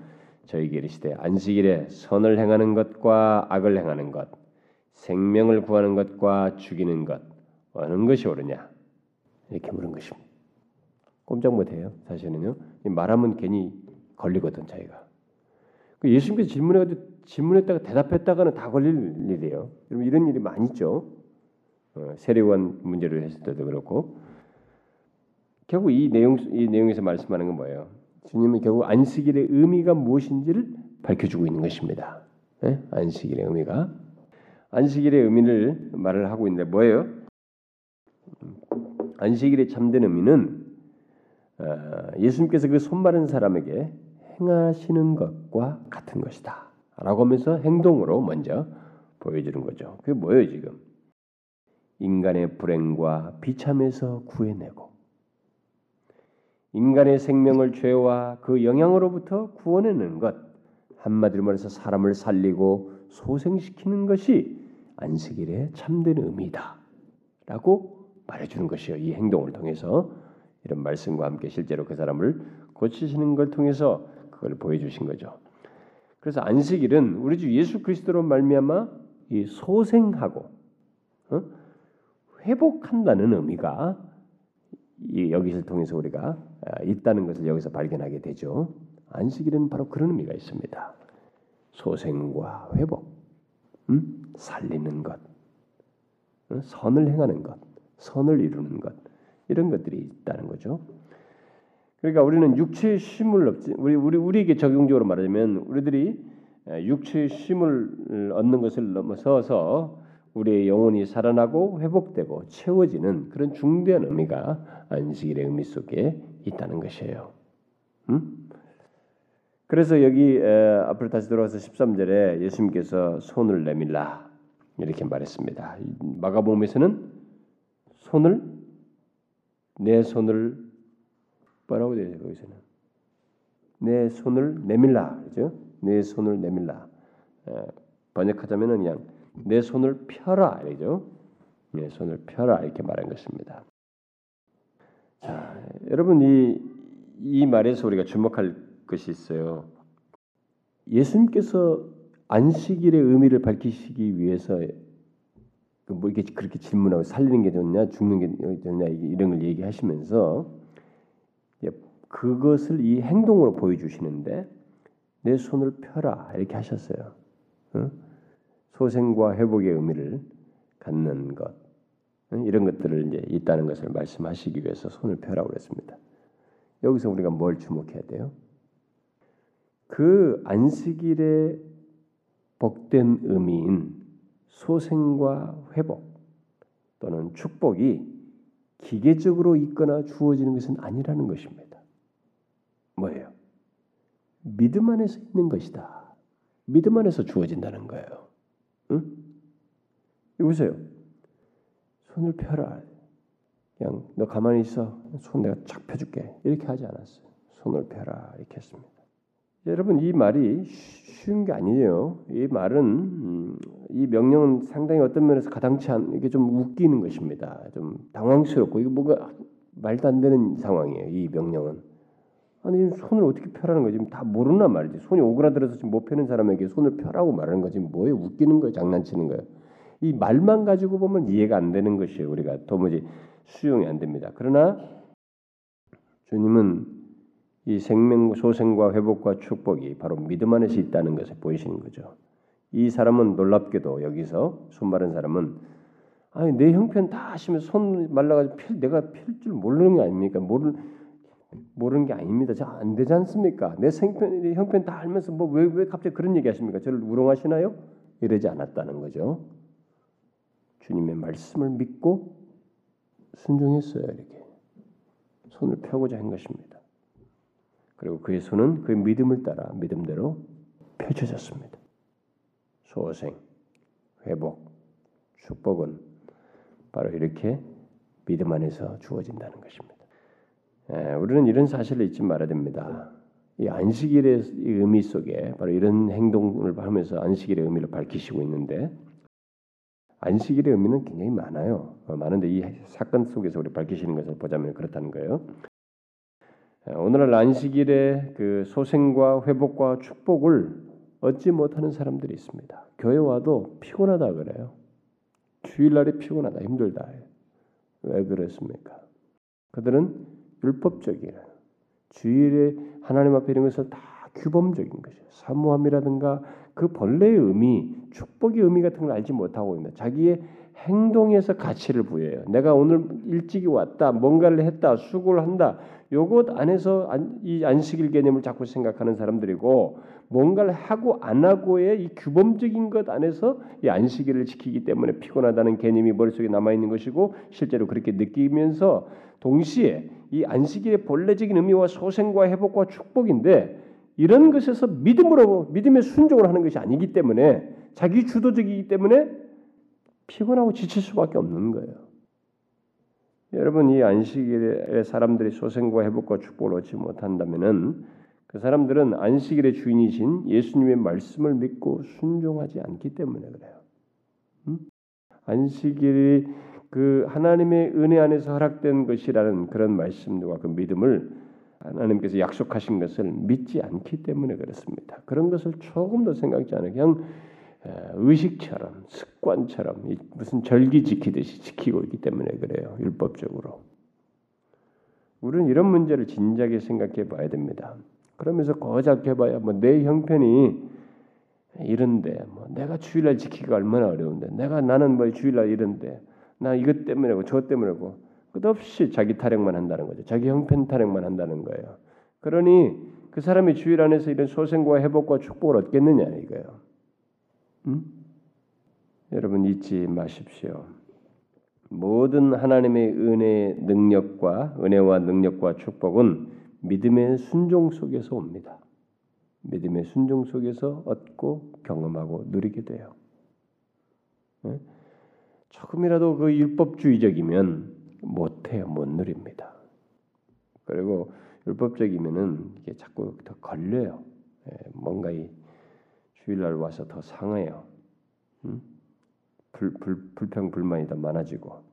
저에게 이르시되 안식일에 선을 행하는 것과 악을 행하는 것, 생명을 구하는 것과 죽이는 것 어느 것이 옳으냐 이렇게 물은 것입니다. 꼼짝 못해요. 사실은요. 말하면 괜히 걸리거든 자기가. 그 예수님께서 질문해가지고 질문했다가 대답했다가는 다 걸릴 일이에요. 여러분 이런 일이 많이 있죠. 어, 세례관 문제를 했을 때도 그렇고 결국 이 내용 이 내용에서 말씀하는 건 뭐예요? 주님은 결국 안식일의 의미가 무엇인지를 밝혀주고 있는 것입니다. 네? 안식일의 의미가 안식일의 의미를 말을 하고 있는데 뭐예요? 안식일의 참된 의미는 어, 예수님께서 그 손마른 사람에게 행하시는 것과 같은 것이다. 라고 하면서 행동으로 먼저 보여주는 거죠. 그게 뭐예요, 지금? 인간의 불행과 비참에서 구해내고 인간의 생명을 죄와 그 영향으로부터 구원해내는 것 한마디로 말해서 사람을 살리고 소생시키는 것이 안식일의 참된 의미다 라고 말해주는 것이요. 이 행동을 통해서 이런 말씀과 함께 실제로 그 사람을 고치시는 걸 통해서 그걸 보여주신 거죠. 그래서 안식일은 우리 주 예수 그리스도로 말미암아 이 소생하고 어? 회복한다는 의미가 이 여기를 통해서 우리가 아, 있다는 것을 여기서 발견하게 되죠. 안식일은 바로 그런 의미가 있습니다. 소생과 회복, 음? 살리는 것, 어? 선을 행하는 것, 선을 이루는 것 이런 것들이 있다는 거죠. 그러니까 우리는 육체의 쉼을 얻지 우리 우리 우리에게 적용적으로 말하자면 우리들이 육체의 쉼을 얻는 것을 넘어서서 우리의 영혼이 살아나고 회복되고 채워지는 그런 중대한 의미가 안식일의 의미 속에 있다는 것이에요. 음? 그래서 여기 에, 앞으로 다시 돌아가서 13절에 예수님께서 손을 내밀라 이렇게 말했습니다. 마가복음에서는 손을 내 손을 뭐라고 되죠 거기서는 내 손을 내밀라 그죠? 내 손을 내밀라 에, 번역하자면은 그냥 내 손을 펴라 이죠. 내 손을 펴라 이렇게 말한 것입니다. 자, 여러분 이, 이 말에서 우리가 주목할 것이 있어요. 예수님께서 안식일의 의미를 밝히시기 위해서 뭐 이렇게 그렇게 질문하고 살리는 게 좋냐, 죽는 게 좋냐 이런 걸 얘기하시면서 그것을 이 행동으로 보여주시는데 내 손을 펴라 이렇게 하셨어요. 소생과 회복의 의미를 갖는 것 이런 것들을 이제 있다는 것을 말씀하시기 위해서 손을 펴라고 그랬습니다. 여기서 우리가 뭘 주목해야 돼요? 그 안식일의 복된 의미인 소생과 회복 또는 축복이 기계적으로 있거나 주어지는 것은 아니라는 것입니다. 뭐예요? 믿음 안에서 있는 것이다. 믿음 안에서 주어진다는 거예요. 응? 보세요. 손을 펴라. 그냥 너 가만히 있어. 손 내가 착 펴줄게. 이렇게 하지 않았어요. 손을 펴라 이렇게 했습니다. 여러분 이 말이 쉬운 게 아니에요. 이 말은 음, 이 명령은 상당히 어떤 면에서 가당치 않 이게 좀 웃기는 것입니다. 좀 당황스럽고 이게 뭐가 말도 안 되는 상황이에요. 이 명령은 아니 손을 어떻게 펴라는 거지? 다 모르나 말이지. 손이 오그라들어서 지금 못 펴는 사람에게 손을 펴라고 말하는 거지. 뭐에 웃기는 거예요? 장난치는 거예요? 이 말만 가지고 보면 이해가 안 되는 것이에요. 우리가 도무지 수용이 안 됩니다. 그러나 주님은 이 생명 소생과 회복과 축복이 바로 믿음 안에서 있다는 것을 보이시는 거죠. 이 사람은 놀랍게도 여기서 손 마른 사람은 아니 내 형편 다 하시면 손 말라가지고 필, 내가 필 줄 모르는 게 아닙니까? 모르 모르는 게 아닙니다. 안 되지 않습니까? 내 생편 형편 다 알면서 뭐 왜 왜 갑자기 그런 얘기 하십니까? 저를 우롱하시나요? 이러지 않았다는 거죠. 주님의 말씀을 믿고 순종했어요. 이렇게 손을 펴고자 한 것입니다. 그리고 그의 손은 그의 믿음을 따라 믿음대로 펴져졌습니다. 소생, 회복, 축복은 바로 이렇게 믿음 안에서 주어진다는 것입니다. 에, 우리는 이런 사실을 잊지 말아야 됩니다. 이 안식일의 의미 속에 바로 이런 행동을 하면서 안식일의 의미를 밝히시고 있는데 안식일의 의미는 굉장히 많아요. 어, 많은데 이 사건 속에서 우리 밝히시는 것을 보자면 그렇다는 거예요. 오늘날 안식일의 그 소생과 회복과 축복을 얻지 못하는 사람들이 있습니다. 교회 와도 피곤하다 그래요. 주일날이 피곤하다, 힘들다. 왜 그렇습니까? 그들은 율법적이에요. 주일에 하나님 앞에 이런 것을 다 규범적인 것이에요. 사모함이라든가 그 본래의 의미, 축복의 의미 같은 걸 알지 못하고 있는 자기의 행동에서 가치를 부여해요. 내가 오늘 일찍이 왔다, 뭔가를 했다, 수고를 한다. 요것 안에서 이 안식일 개념을 자꾸 생각하는 사람들이고 뭔가를 하고 안 하고의 이 규범적인 것 안에서 이 안식일을 지키기 때문에 피곤하다는 개념이 머릿속에 남아 있는 것이고 실제로 그렇게 느끼면서 동시에 이 안식일의 본래적인 의미와 소생과 회복과 축복인데 이런 것에서 믿음으로 믿음의 순종을 하는 것이 아니기 때문에 자기 주도적이기 때문에 피곤하고 지칠 수밖에 없는 거예요. 여러분 이 안식일에 사람들이 소생과 회복과 축복을 얻지 못한다면은 그 사람들은 안식일의 주인이신 예수님의 말씀을 믿고 순종하지 않기 때문에 그래요. 음? 안식일이 그 하나님의 은혜 안에서 허락된 것이라는 그런 말씀과 그 믿음을 하나님께서 약속하신 것을 믿지 않기 때문에 그렇습니다. 그런 것을 조금 더 생각지 않아요. 그냥 의식처럼 습관처럼 무슨 절기 지키듯이 지키고 있기 때문에 그래요. 율법적으로. 우리는 이런 문제를 진지하게 생각해 봐야 됩니다. 그러면서 고작 해봐야 뭐 내 형편이 이런데 뭐 내가 주일날 지키기가 얼마나 어려운데 내가 나는 뭐 주일날 이런데 나 이것 때문에고 저 때문에고 끝없이 자기 타령만 한다는 거죠. 자기 형편 타령만 한다는 거예요. 그러니 그 사람이 주일 안에서 이런 소생과 회복과 축복을 얻겠느냐 이거예요. 음? 여러분 잊지 마십시오. 모든 하나님의 은혜 능력과 은혜와 능력과 축복은 믿음의 순종 속에서 옵니다. 믿음의 순종 속에서 얻고 경험하고 누리게 돼요. 예? 조금이라도 그 율법주의적이면 못해요, 못 누립니다. 그리고 율법적이면은 이게 자꾸 더 걸려요. 예, 뭔가 이 주일날 와서 더 상해요. 음? 불, 불, 불평 불만이 더 많아지고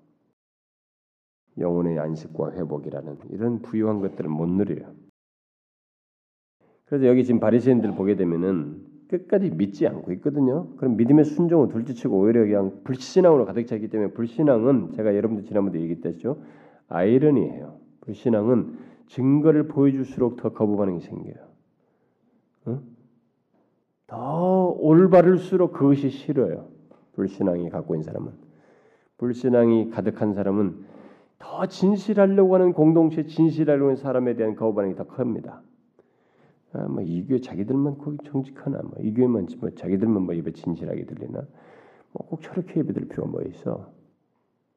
영혼의 안식과 회복이라는 이런 부유한 것들을 못 누려요. 그래서 여기 지금 바리새인들 보게 되면은 끝까지 믿지 않고 있거든요. 그럼 믿음의 순종을 둘째치고 오히려 그냥 불신앙으로 가득 차기 때문에 불신앙은 제가 여러분들 지난번에 얘기했죠. 아이러니예요. 불신앙은 증거를 보여줄수록 더 거부 반응이 생겨요. 어? 더 올바를수록 그것이 싫어요. 불신앙이 갖고 있는 사람은 불신앙이 가득한 사람은 더 진실하려고 하는 공동체 진실하려고 하는 사람에 대한 거부 반응이 더 큽니다. 아, 뭐 이 교회 자기들만 거기 정직하나, 뭐 이 교회만 뭐 자기들만 뭐 입에 진실하게 들리나, 뭐 꼭 저렇게 예배들 필요가 뭐 있어?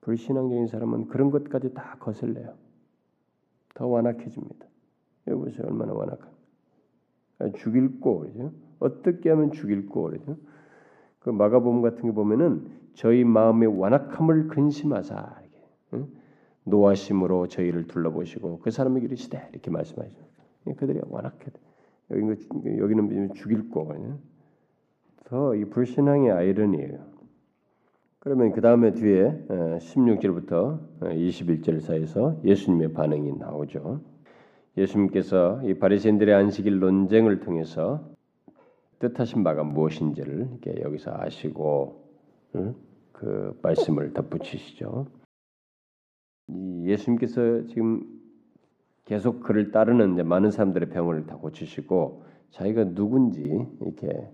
불신앙적인 사람은 그런 것까지 다 거슬려요. 더 완악해집니다. 여기 보세요, 얼마나 완악한. 아, 죽일 고 그러죠. 어떻게 하면 죽일 고 그러죠. 그 마가복음 같은 게 보면은 저희 마음의 완악함을 근심하사? 노하심으로 저희를 둘러보시고 그 사람에게 이르시되 이렇게 말씀하죠. 그들이 완악해. 여기 여기는 죽일 거거든요. 더이 불신앙의 아이러니예요. 그러면 그 다음에 뒤에 16절부터 21절 사이에서 예수님의 반응이 나오죠. 예수님께서 이 바리새인들의 안식일 논쟁을 통해서 뜻하신 바가 무엇인지를 이렇게 여기서 아시고 그 말씀을 덧붙이시죠. 예수님께서 지금 계속 그를 따르는 많은 사람들의 병을 다 고치시고 자기가 누군지 이렇게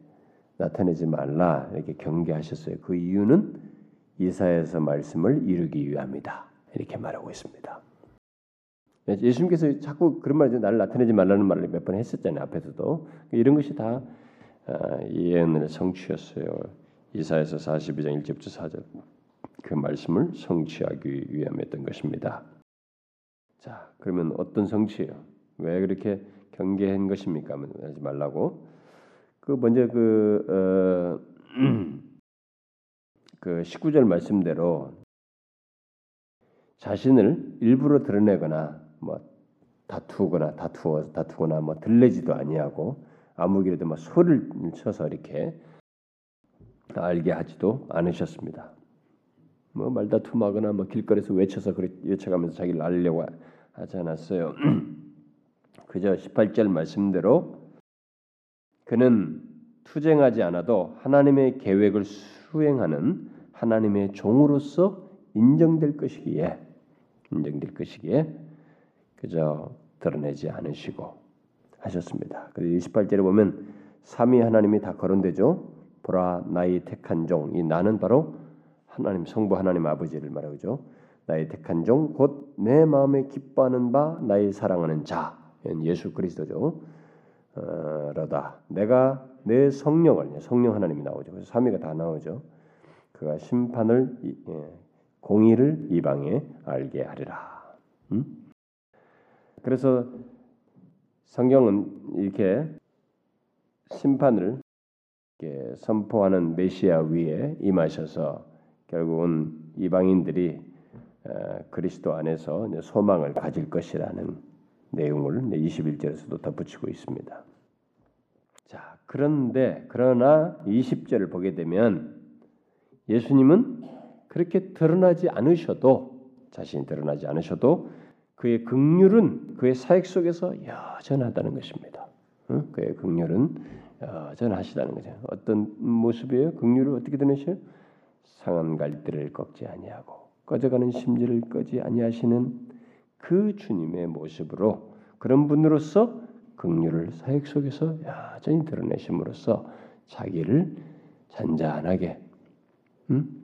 나타내지 말라 이렇게 경계하셨어요. 그 이유는 이사에서 말씀을 이루기 위함이다. 이렇게 말하고 있습니다. 예수님께서 자꾸 그런 말이죠. 나를 나타내지 말라는 말을 몇 번 했었잖아요. 앞에서도 이런 것이 다 아, 예언의 성취였어요. 이사에서 42장 1절부터 4절 그 말씀을 성취하기 위함이었던 것입니다. 자, 그러면 어떤 성취예요? 왜 그렇게 경계한 것입니까? 하지 말라고. 그 먼저 그, 어, 그 19절 말씀대로 자신을 일부러 드러내거나 뭐 다투거나 다투어 다투거나 뭐 들레지도 아니하고 아무기라도 뭐 소를 쳐서 이렇게 알게 하지도 않으셨습니다. 뭐 말다툼하거나 뭐 길거리에서 외쳐서 외쳐가면서 자기를 알려고 하지 않았어요. 그저 18절 말씀대로 그는 투쟁하지 않아도 하나님의 계획을 수행하는 하나님의 종으로서 인정될 것이기에 인정될 것이기에 그저 드러내지 않으시고 하셨습니다. 그래서 28절에 보면 삼위 하나님이 다 거론되죠. 보라 나의 택한 종 이 나는 바로 하나님 성부 하나님 아버지를 말하죠. 나의 택한 종 곧 내 마음에 기뻐하는 바 나의 사랑하는 자 예수 그리스도죠. 어, 라다 내가 내 성령을 성령 하나님이 나오죠. 그래서 삼위가 다 나오죠. 그가 심판을 예, 공의를 이방에 알게 하리라. 음? 그래서 성경은 이렇게 심판을 이렇게 선포하는 메시아 위에 임하셔서 결국은 이방인들이 그리스도 안에서 소망을 가질 것이라는 내용을 21절에서도 덧붙이고 있습니다. 자, 그런데 그러나 20절을 보게 되면 예수님은 그렇게 드러나지 않으셔도 자신이 드러나지 않으셔도 그의 극률은 그의 사역 속에서 여전하다는 것입니다. 그의 극률은 여전하시다는 거죠. 어떤 모습이에요? 극률을 어떻게 드러내셔요? 상한 갈대를 꺾지 아니하고 꺼져가는 심지를 끄지 아니하시는 그 주님의 모습으로 그런 분으로서 긍휼을 사역 속에서 여전히 드러내심으로써 자기를 잔잔하게 음?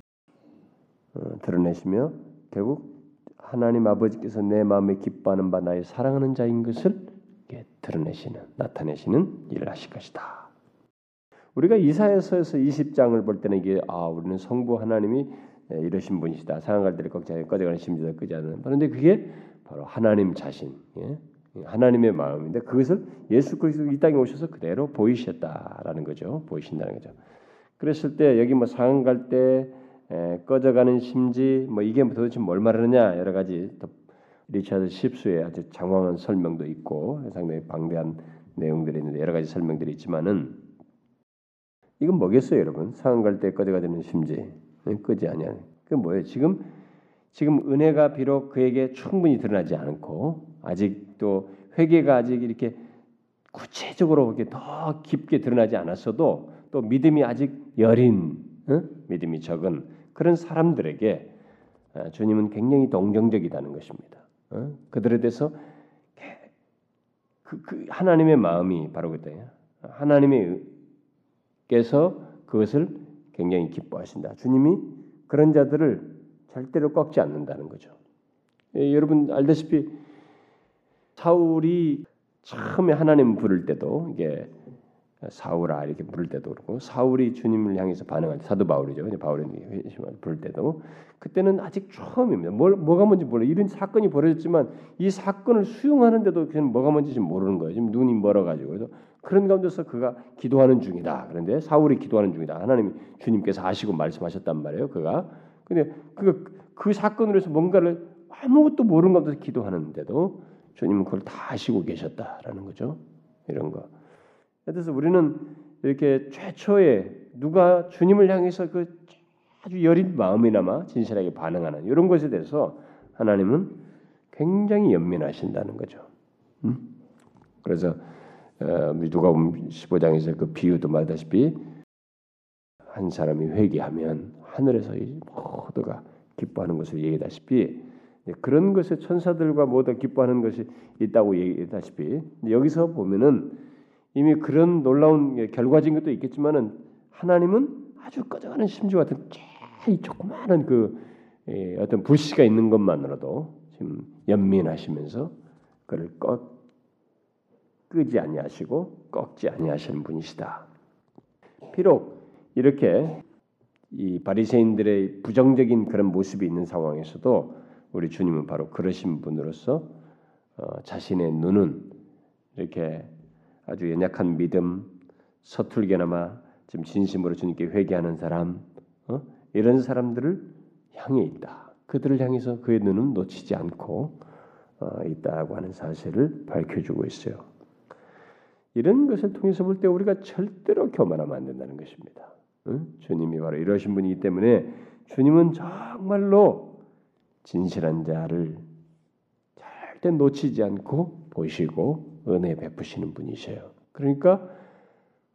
어, 드러내시며 결국 하나님 아버지께서 내 마음에 기뻐하는 바 나의 사랑하는 자인 것을 드러내시는 나타내시는 일을 하실 것이다. 우리가 이사야서에서 20장을 볼 때는 이게 아 우리는 성부 하나님이 예, 이러신 분이시다. 상한 갈대를 꺾지 꺼져가는 심지도 끄지 않는. 그런데 그게 바로 하나님 자신, 예? 하나님의 마음인데 그것을 예수 그리스도 이 땅에 오셔서 그대로 보이셨다라는 거죠. 보이신다는 거죠. 그랬을 때 여기 뭐 상황 갈때 꺼져가는 심지 뭐 이게 도대체 뭘 말하느냐 여러 가지 리차드 십수의 아주 장황한 설명도 있고 상당히 방대한 내용들이 있는데 여러 가지 설명들이 있지만은 이건 뭐겠어요, 여러분? 상황 갈때 꺼져가 되는 심지 끄지 아니야. 그 뭐예요? 지금 지금 은혜가 비록 그에게 충분히 드러나지 않고 아직도 회개가 아직 이렇게 구체적으로 이렇게 더 깊게 드러나지 않았어도 또 믿음이 아직 여린 어? 믿음이 적은 그런 사람들에게 아, 주님은 굉장히 동정적이다는 것입니다. 어? 그들에 대해서 그, 그 하나님의 마음이 바로 그때요. 하나님 께서 그것을 굉장히 기뻐하신다. 주님이 그런 자들을 절대로 꺾지 않는다는 거죠. 예, 여러분 알다시피 사울이 처음에 하나님 부를 때도 이게 사울아 이렇게 부를 때도 그렇고 사울이 주님을 향해서 반응할 때 사도 바울이죠. 바울이 부를 때도 그때는 아직 처음입니다. 뭘 뭐가 뭔지 몰라. 이런 사건이 벌어졌지만 이 사건을 수용하는데도 그냥 뭐가 뭔지 지금 모르는 거예요. 지금 눈이 멀어 가지고 그래서 그런 가운데서 그가 기도하는 중이다. 그런데 사울이 기도하는 중이다. 하나님 주님께서 아시고 말씀하셨단 말이에요. 그가 근데 그, 그 사건으로 해서 뭔가를 아무것도 모르는 가운데서 기도하는데도 주님은 그걸 다 아시고 계셨다라는 거죠. 이런 거. 그래서 우리는 이렇게 최초에 누가 주님을 향해서 그 아주 여린 마음이나마 진실하게 반응하는 이런 것에 대해서 하나님은 굉장히 연민하신다는 거죠. 음? 그래서 어, 누가복음 15장에서 그 비유도 말다시피 한 사람이 회개하면 하늘에서 모두가 기뻐하는 것을 얘기다시피 그런 것에 천사들과 모두 기뻐하는 것이 있다고 얘기했다시피 여기서 보면은 이미 그런 놀라운 결과적인 것도 있겠지만은 하나님은 아주 꺼져가는 심지 같은 제일 조그마한 그 예, 어떤 불씨가 있는 것만으로도 지금 연민하시면서 그를 꺾 끄지 아니하시고 꺾지 아니하시는 분이시다. 비록 이렇게 이 바리새인들의 부정적인 그런 모습이 있는 상황에서도 우리 주님은 바로 그러신 분으로서 어, 자신의 눈은 이렇게 아주 연약한 믿음, 서툴게나마 지금 진심으로 주님께 회개하는 사람 어? 이런 사람들을 향해 있다. 그들을 향해서 그의 눈은 놓치지 않고 어, 있다고 하는 사실을 밝혀주고 있어요. 이런 것을 통해서 볼 때 우리가 절대로 교만하면 안 된다는 것입니다. 응? 주님이 바로 이러신 분이기 때문에 주님은 정말로 진실한 자를 절대 놓치지 않고 보시고 은혜 베푸시는 분이셔요. 그러니까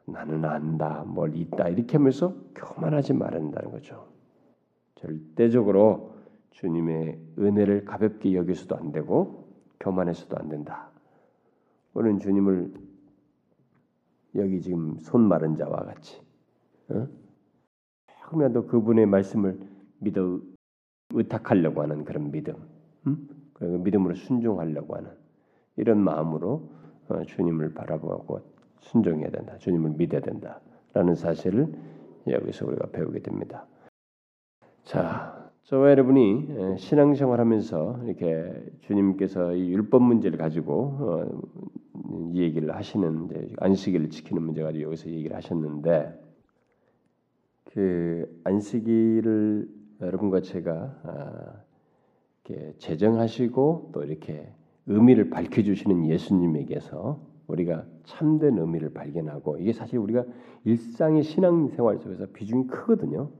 나는 안다, 뭘 있다 이렇게 하면서 교만하지 말한다는 거죠. 절대적으로 주님의 은혜를 가볍게 여기서도 안 되고 교만해서도 안 된다. 우리는 주님을 여기 지금 손 마른 자와 같이 어? 조금이라도 그분의 말씀을 믿어 의탁하려고 하는 그런 믿음, 음? 그 믿음으로 순종하려고 하는 이런 마음으로 어, 주님을 바라보고 순종해야 된다. 주님을 믿어야 된다라는 사실을 여기서 우리가 배우게 됩니다. 자, 저와 여러분이 신앙생활하면서 이렇게 주님께서 이 율법 문제를 가지고 어, 이 얘기를 하시는 안식일을 지키는 문제 가지고 여기서 얘기를 하셨는데 그 안식일을 여러분과 제가 아, 이렇게 제정하시고 또 이렇게 의미를 밝혀주시는 예수님에게서 우리가 참된 의미를 발견하고 이게 사실 우리가 일상의 신앙생활 속에서 비중이 크거든요.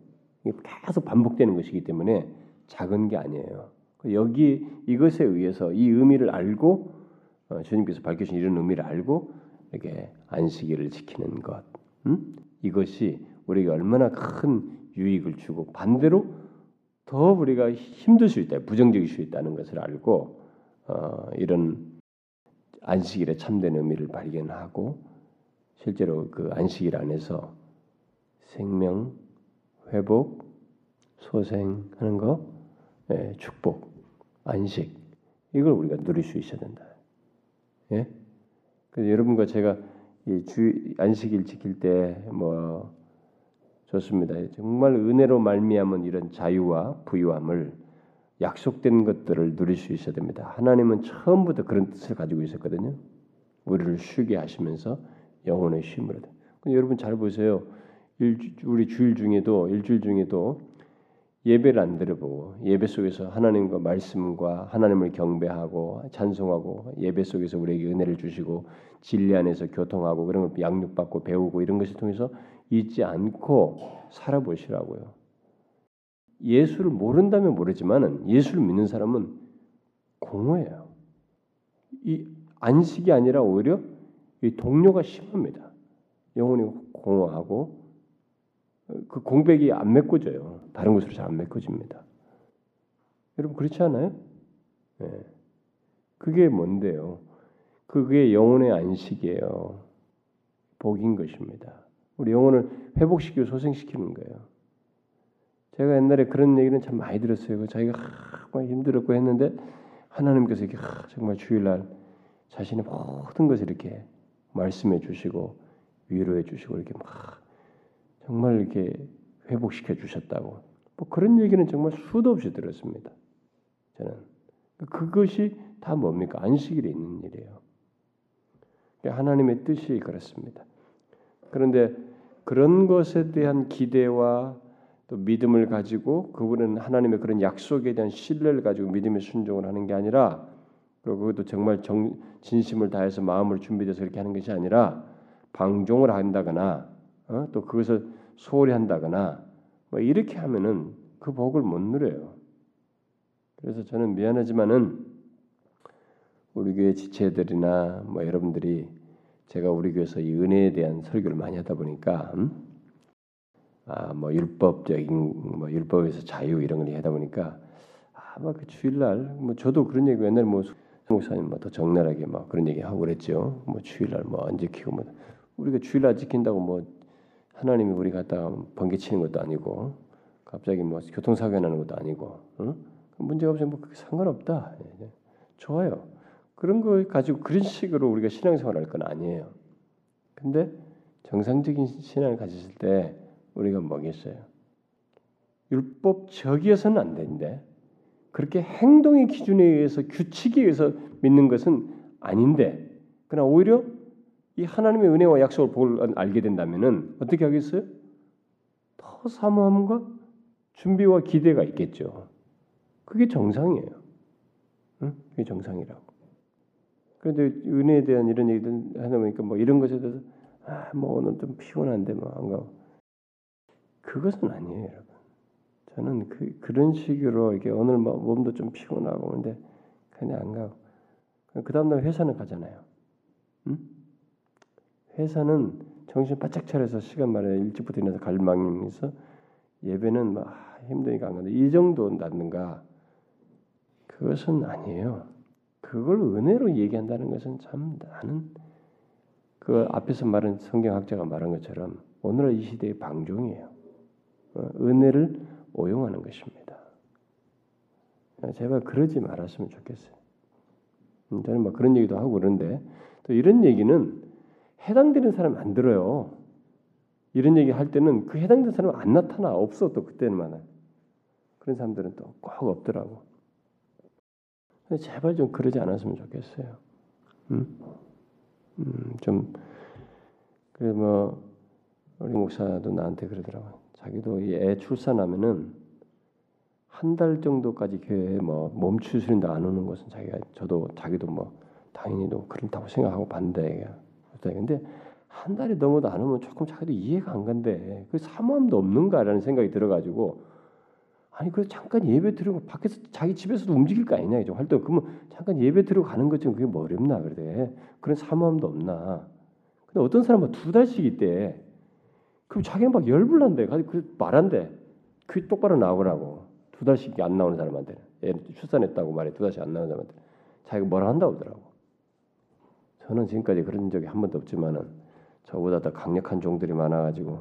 이게 계속 반복되는 것이기 때문에 작은 게 아니에요. 여기 이것에 의해서 이 의미를 알고 어, 주님께서 밝혀주신 이런 의미를 알고 이렇게 안식일을 지키는 것, 음? 이것이 우리가 얼마나 큰 유익을 주고 반대로 더 우리가 수 있다, 부정적일 수 있다는 것을 알고 어, 이런 안식일의 참된 의미를 발견하고 실제로 그 안식일 안에서 생명, 회복, 소생하는 거, 예, 축복, 안식 이걸 우리가 누릴 수 있어야 된다. 예? 그래서 여러분과 제가 이주 안식일 지킬 때 뭐 좋습니다. 정말 은혜로 말미암은 이런 자유와 부유함을 약속된 것들을 누릴 수 있어야 됩니다. 하나님은 처음부터 그런 뜻을 가지고 있었거든요. 우리를 쉬게 하시면서 영혼의 쉼을. 여러분 잘 보세요. 일, 우리 주일 중에도 일주일 중에도 예배를 안 들어보고 예배 속에서 하나님과 말씀과 하나님을 경배하고 찬송하고 예배 속에서 우리에게 은혜를 주시고 진리 안에서 교통하고 그런 걸 양육받고 배우고 이런 것을 통해서 잊지 않고 살아보시라고요. 예수를 모른다면 모르지만은 예수를 믿는 사람은 공허해요. 이 안식이 아니라 오히려 이 동료가 심합니다. 영혼이 공허하고 그 공백이 안 메꿔져요. 다른 곳으로 잘 안 메꿔집니다. 여러분 그렇지 않아요? 네. 그게 뭔데요? 그게 영혼의 안식이에요. 복인 것입니다. 우리 영혼을 회복시키고 소생시키는 거예요. 제가 옛날에 그런 얘기는 참 많이 들었어요. 자기가 막 힘들었고 했는데 하나님께서 이렇게 정말 주일날 자신의 모든 것을 이렇게 말씀해 주시고 위로해 주시고 이렇게 막 정말 이렇게 회복시켜 주셨다고. 뭐 그런 얘기는 정말 수도 없이 들었습니다. 저는 그것이 다 뭡니까 안식일에 있는 일이에요. 하나님의 뜻이 그렇습니다. 그런데 그런 것에 대한 기대와 또 믿음을 가지고 그분은 하나님의 그런 약속에 대한 신뢰를 가지고 믿음의 순종을 하는 게 아니라 그리고 그것도 정말 정, 진심을 다해서 마음을 준비돼서 그렇게 하는 것이 아니라 방종을 한다거나 어? 또 그것을 소홀히 한다거나 뭐 이렇게 하면은 그 복을 못 누려요. 그래서 저는 미안하지만은 우리 교회 지체들이나 뭐 여러분들이 제가 우리 교회에서 이 은혜에 대한 설교를 많이 하다 보니까 음? 아 뭐 율법적인 뭐 율법에서 자유 이런 걸 하다 보니까 아마 그 주일날 뭐 저도 그런 얘기 옛날에 뭐 목사님 뭐더 적나라하게 막 그런 얘기 하고 그랬죠. 뭐 주일날 뭐 안 지키고 뭐 우리가 주일날 지킨다고 뭐 하나님이 우리 갖다 번개치는 것도 아니고 갑자기 뭐 교통사고 나는 것도 아니고 응? 문제가 없으면 뭐 상관없다. 예, 좋아요. 그런 거 가지고 그런 식으로 우리가 신앙생활 할건 아니에요. 근데 정상적인 신앙을 가졌을 때 우리가 뭐겠어요? 율법적이어서는 안 되는데 그렇게 행동의 기준에 의해서 규칙에 의해서 믿는 것은 아닌데 그러나 오히려 이 하나님의 은혜와 약속을 볼 알게 된다면은 어떻게 하겠어요? 더 사모함과 준비와 기대가 있겠죠. 그게 정상이에요. 응? 그게 정상이라고. 그런데 은혜에 대한 이런 얘기들 하다 보니까 뭐 이런 것에 대해서 아, 뭐 오늘 좀 피곤한데 뭐 안 가고 그것은 아니에요, 여러분. 저는 그 그런 식으로 이렇게 오늘 뭐 몸도 좀 피곤하고 근데 그냥 안 가고 그 다음날 회사는 가잖아요. 응? 회사는 정신 바짝 차려서 시간 말에 일찍부터 일어나서 갈망이면서 예배는 막 힘드니까 안 가는데 이 정도 낳는가 그것은 아니에요. 그걸 은혜로 얘기한다는 것은 참 나는 그 앞에서 말한 성경학자가 말한 것처럼 오늘 이 시대의 방종이에요. 어, 은혜를 오용하는 것입니다. 제발 그러지 말았으면 좋겠어요. 음, 저는 막 그런 얘기도 하고 그런데 또 이런 얘기는 해당되는 사람 안 들어요. 이런 얘기 할 때는 그 해당되는 사람 안 나타나 없어 또 그때는만 그런 사람들은 또 꼭 없더라고. 제발 좀 그러지 않았으면 좋겠어요. 음, 음, 좀 그래 뭐 우리 목사도 나한테 그러더라고. 자기도 애 출산하면은 한 달 정도까지 교회에 뭐 멈추시는데 안 오는 것은 자기가 저도 자기도 뭐 당연히도 그렇다고 생각하고 반대해요. 근데 한 달이 넘어도 안 오면 조금 자기도 이해가 안 간대. 그 사모함도 없는가라는 생각이 들어가지고 아니 그래 잠깐 예배 드리고 밖에서 자기 집에서도 움직일 거 아니냐 이제 활동 그러면 잠깐 예배 드리고 가는 것좀 그게 뭐 어렵나 그래 그런 사모함도 없나 근데 어떤 사람은 두 달씩 있대 그럼 자기는 막 열불난대. 그 말한대. 귀 똑바로 나오라고. 두 달씩 안 나오는 사람한테 애 출산했다고 말해. 두 달씩 안 나오는 사람한테 자기가 뭐라 한다고 하더라고. 저는 지금까지 그런 적이 한 번도 없지만은 저보다 더 강력한 종들이 많아가지고.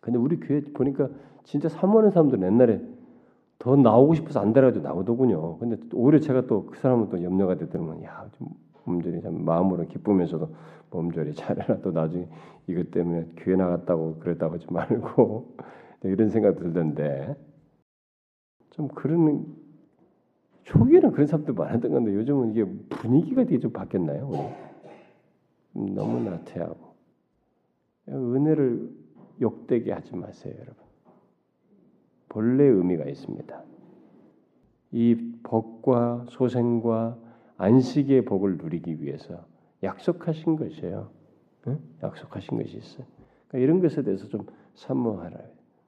근데 우리 교회 보니까 진짜 사모하는 사람들은 옛날에 더 나오고 싶어서 안 돼가지고 나오더군요. 근데 오히려 제가 또 그 사람은 또 염려가 되더라면 야, 좀 몸절이 참 마음으로 기쁘면서도 몸절이 잘해라 또 나중에 이것 때문에 교회 나갔다고 그랬다고 하지 말고 이런 생각 들던데 좀 그런 초기에는 그런 사람도 많았던 건데 요즘은 이게 분위기가 되게 좀 바뀌었나요? 우리? 너무 나태하고 은혜를 욕되게 하지 마세요, 여러분. 본래 의미가 있습니다. 이 복과 소생과 안식의 복을 누리기 위해서 약속하신 것이에요. 응? 약속하신 것이 있어요. 그러니까 이런 것에 대해서 좀 사모하라.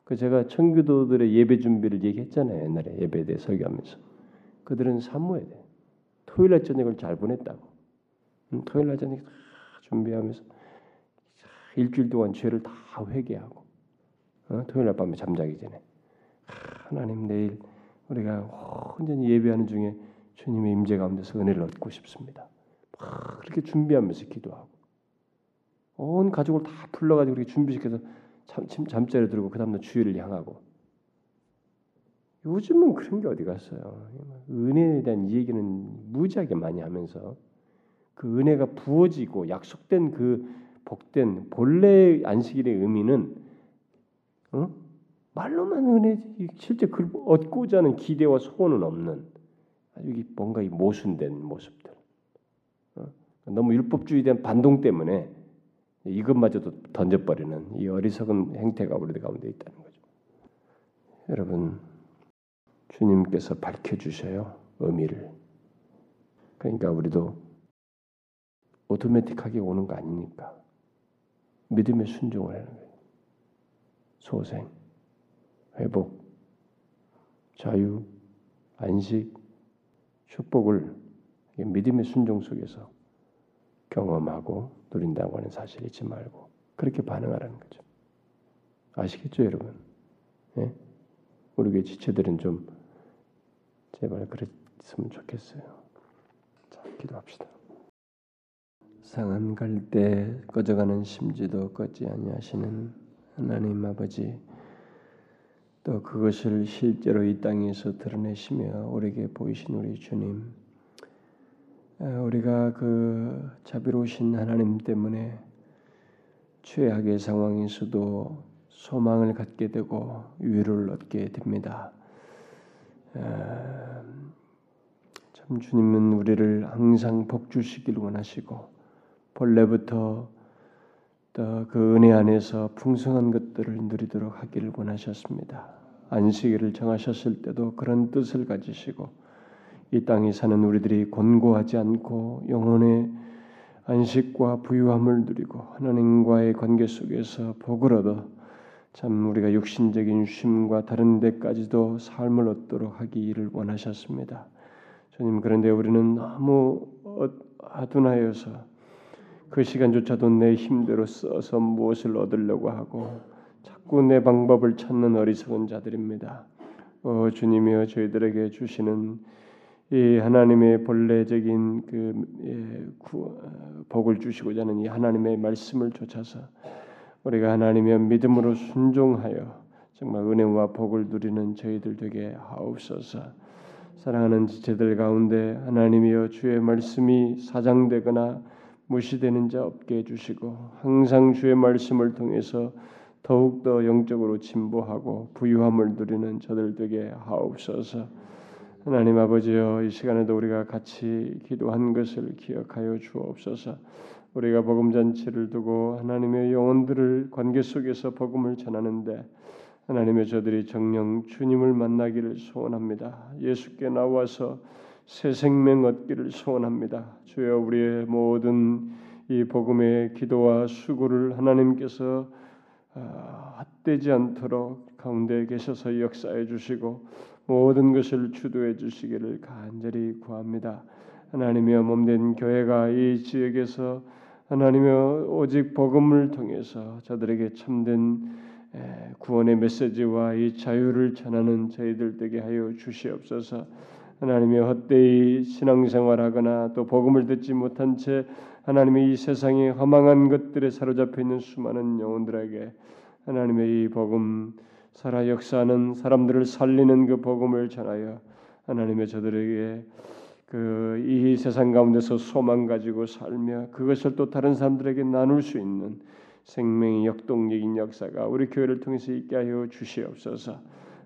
그 제가 청교도들의 예배 준비를 얘기했잖아요. 옛날에 예배에 대해 설교하면서. 그들은 사모해야 돼. 토요일 날 저녁을 잘 보냈다고. 응? 토요일 날 저녁 다 준비하면서 일주일 동안 죄를 다 회개하고 어? 토요일 날 밤에 잠자기 전에 하나님 내일 우리가 온전히 예배하는 중에 주님의 임재 가운데서 은혜를 얻고 싶습니다. 막 그렇게 준비하면서 기도하고 온 가족을 다 불러가지고 그렇게 준비시켜서 잠, 잠자리에 들고 그 다음날 주일을 향하고 요즘은 그런 게 어디 갔어요. 은혜에 대한 얘기는 무지하게 많이 하면서 그 은혜가 부어지고 약속된 그 복된 본래 안식일의 의미는 어? 말로만 은혜 실제 그 얻고자 하는 기대와 소원은 없는 아주 뭔가 이 모순된 모습들. 어? 너무 율법주의에 대한 반동 때문에 이것마저도 던져버리는 이 어리석은 행태가 우리 가운데 있다는 거죠. 여러분, 주님께서 밝혀주셔요 의미를. 그러니까 우리도 오토매틱하게 오는 거 아니니까 믿음의 순종을 하는 거예요. 소생, 회복, 자유, 안식, 축복을 믿음의 순종 속에서 경험하고 누린다고 하는 사실 잊지 말고 그렇게 반응하라는 거죠. 아시겠죠, 여러분? 예? 우리 교회 지체들은 좀 제발 그랬으면 좋겠어요. 자, 기도합시다. 상한 갈때 꺼져가는 심지도 꺼지 아니하시는 하나님 아버지 또 그것을 실제로 이 땅에서 드러내시며 우리에게 보이신 우리 주님 우리가 그 자비로우신 하나님 때문에 최악의 상황에서도 소망을 갖게 되고 위로를 얻게 됩니다. 참 주님은 우리를 항상 복 주시길 원하시고 본래부터 그 은혜 안에서 풍성한 것들을 누리도록 하기를 원하셨습니다. 안식일을 정하셨을 때도 그런 뜻을 가지시고 이 땅에 사는 우리들이 곤고하지 않고 영혼의 안식과 부유함을 누리고 하나님과의 관계 속에서 복을 얻어 참 우리가 육신적인 쉼과 다른 데까지도 삶을 얻도록 하기를 원하셨습니다. 주님 그런데 우리는 너무 아둔하여서 그 시간조차도 내 힘대로 써서 무엇을 얻으려고 하고 자꾸 내 방법을 찾는 어리석은 자들입니다. 어, 주님이여 저희들에게 주시는 이 하나님의 본래적인 그 예, 구, 복을 주시고자 하는 이 하나님의 말씀을 쫓아서 우리가 하나님의 믿음으로 순종하여 정말 은혜와 복을 누리는 저희들 되게 하옵소서. 사랑하는 지체들 가운데 하나님이여 주의 말씀이 사장되거나 무시되는 자 없게 해주시고 항상 주의 말씀을 통해서 더욱 더 영적으로 진보하고 부유함을 누리는 저들 되게 하옵소서. 하나님 아버지여 이 시간에도 우리가 같이 기도한 것을 기억하여 주옵소서. 우리가 복음 잔치를 두고 하나님의 영혼들을 관계 속에서 복음을 전하는데 하나님의 저들이 정령 주님을 만나기를 소원합니다. 예수께 나와서 새 생명 얻기를 소원합니다. 주여 우리의 모든 이 복음의 기도와 수고를 하나님께서 아, 헛되지 않도록 가운데 계셔서 역사해 주시고 모든 것을 주도해 주시기를 간절히 구합니다. 하나님의 몸된 교회가 이 지역에서 하나님의 오직 복음을 통해서 저들에게 참된 구원의 메시지와 이 자유를 전하는 저희들 되게 하여 주시옵소서. 하나님의 헛되이 신앙생활하거나 또 복음을 듣지 못한 채 하나님의 이 세상에 허망한 것들에 사로잡혀 있는 수많은 영혼들에게 하나님의 이 복음 살아 역사하는 사람들을 살리는 그 복음을 전하여 하나님의 저들에게 그 이 세상 가운데서 소망 가지고 살며 그것을 또 다른 사람들에게 나눌 수 있는 생명의 역동적인 역사가 우리 교회를 통해서 있게 하여 주시옵소서.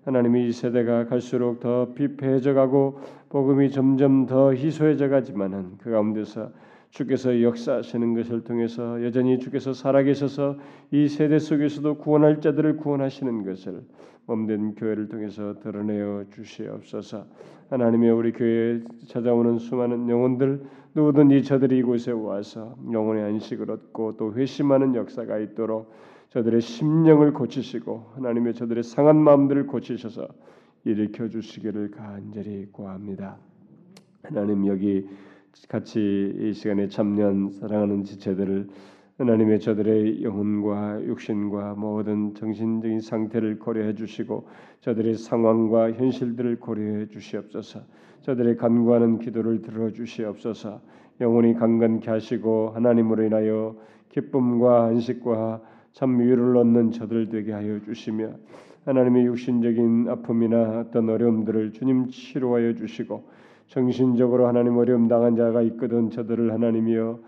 하나님이 이 세대가 갈수록 더 비폐해져가고 복음이 점점 더 희소해져가지만은 그 가운데서 주께서 역사하시는 것을 통해서 여전히 주께서 살아계셔서 이 세대 속에서도 구원할 자들을 구원하시는 것을 몸된 교회를 통해서 드러내어 주시옵소서. 하나님의 우리 교회에 찾아오는 수많은 영혼들 누구든지 저들이 이곳에 와서 영혼의 안식을 얻고 또 회심하는 역사가 있도록 저들의 심령을 고치시고 하나님의 저들의 상한 마음들을 고치셔서 일으켜 주시기를 간절히 구합니다. 하나님 여기 같이 이 시간에 참여한 사랑하는 지체들을 하나님의 저들의 영혼과 육신과 모든 정신적인 상태를 고려해 주시고 저들의 상황과 현실들을 고려해 주시옵소서. 저들의 간구하는 기도를 들어 주시옵소서. 영혼이 강건케 하시고 하나님으로 인하여 기쁨과 안식과 참 위로를 얻는 저들 되게 하여 주시며 하나님의 육신적인 아픔이나 어떤 어려움들을 주님 치료하여 주시고 정신적으로 하나님 어려움 당한 자가 있거든 저들을 하나님이여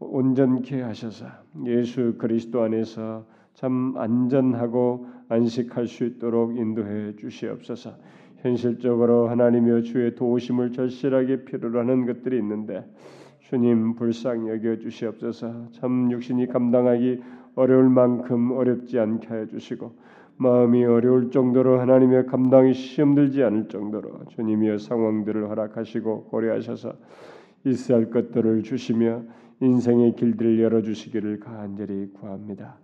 온전케 하셔서 예수 그리스도 안에서 참 안전하고 안식할 수 있도록 인도해 주시옵소서. 현실적으로 하나님이여 주의 도우심을 절실하게 필요로 하는 것들이 있는데 주님 불쌍히 여겨 주시옵소서. 참 육신이 감당하기 어려울 만큼 어렵지 않게 하여 주시고 마음이 어려울 정도로 하나님의 감당이 시험들지 않을 정도로 주님의 상황들을 허락하시고 고려하셔서 있어야 할 것들을 주시며 인생의 길들을 열어 주시기를 간절히 구합니다.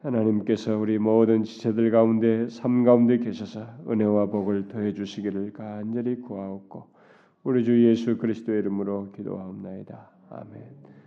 하나님께서 우리 모든 지체들 가운데 삶 가운데 계셔서 은혜와 복을 더해 주시기를 간절히 구하옵고 우리 주 예수 그리스도의 이름으로 기도하옵나이다. 아멘.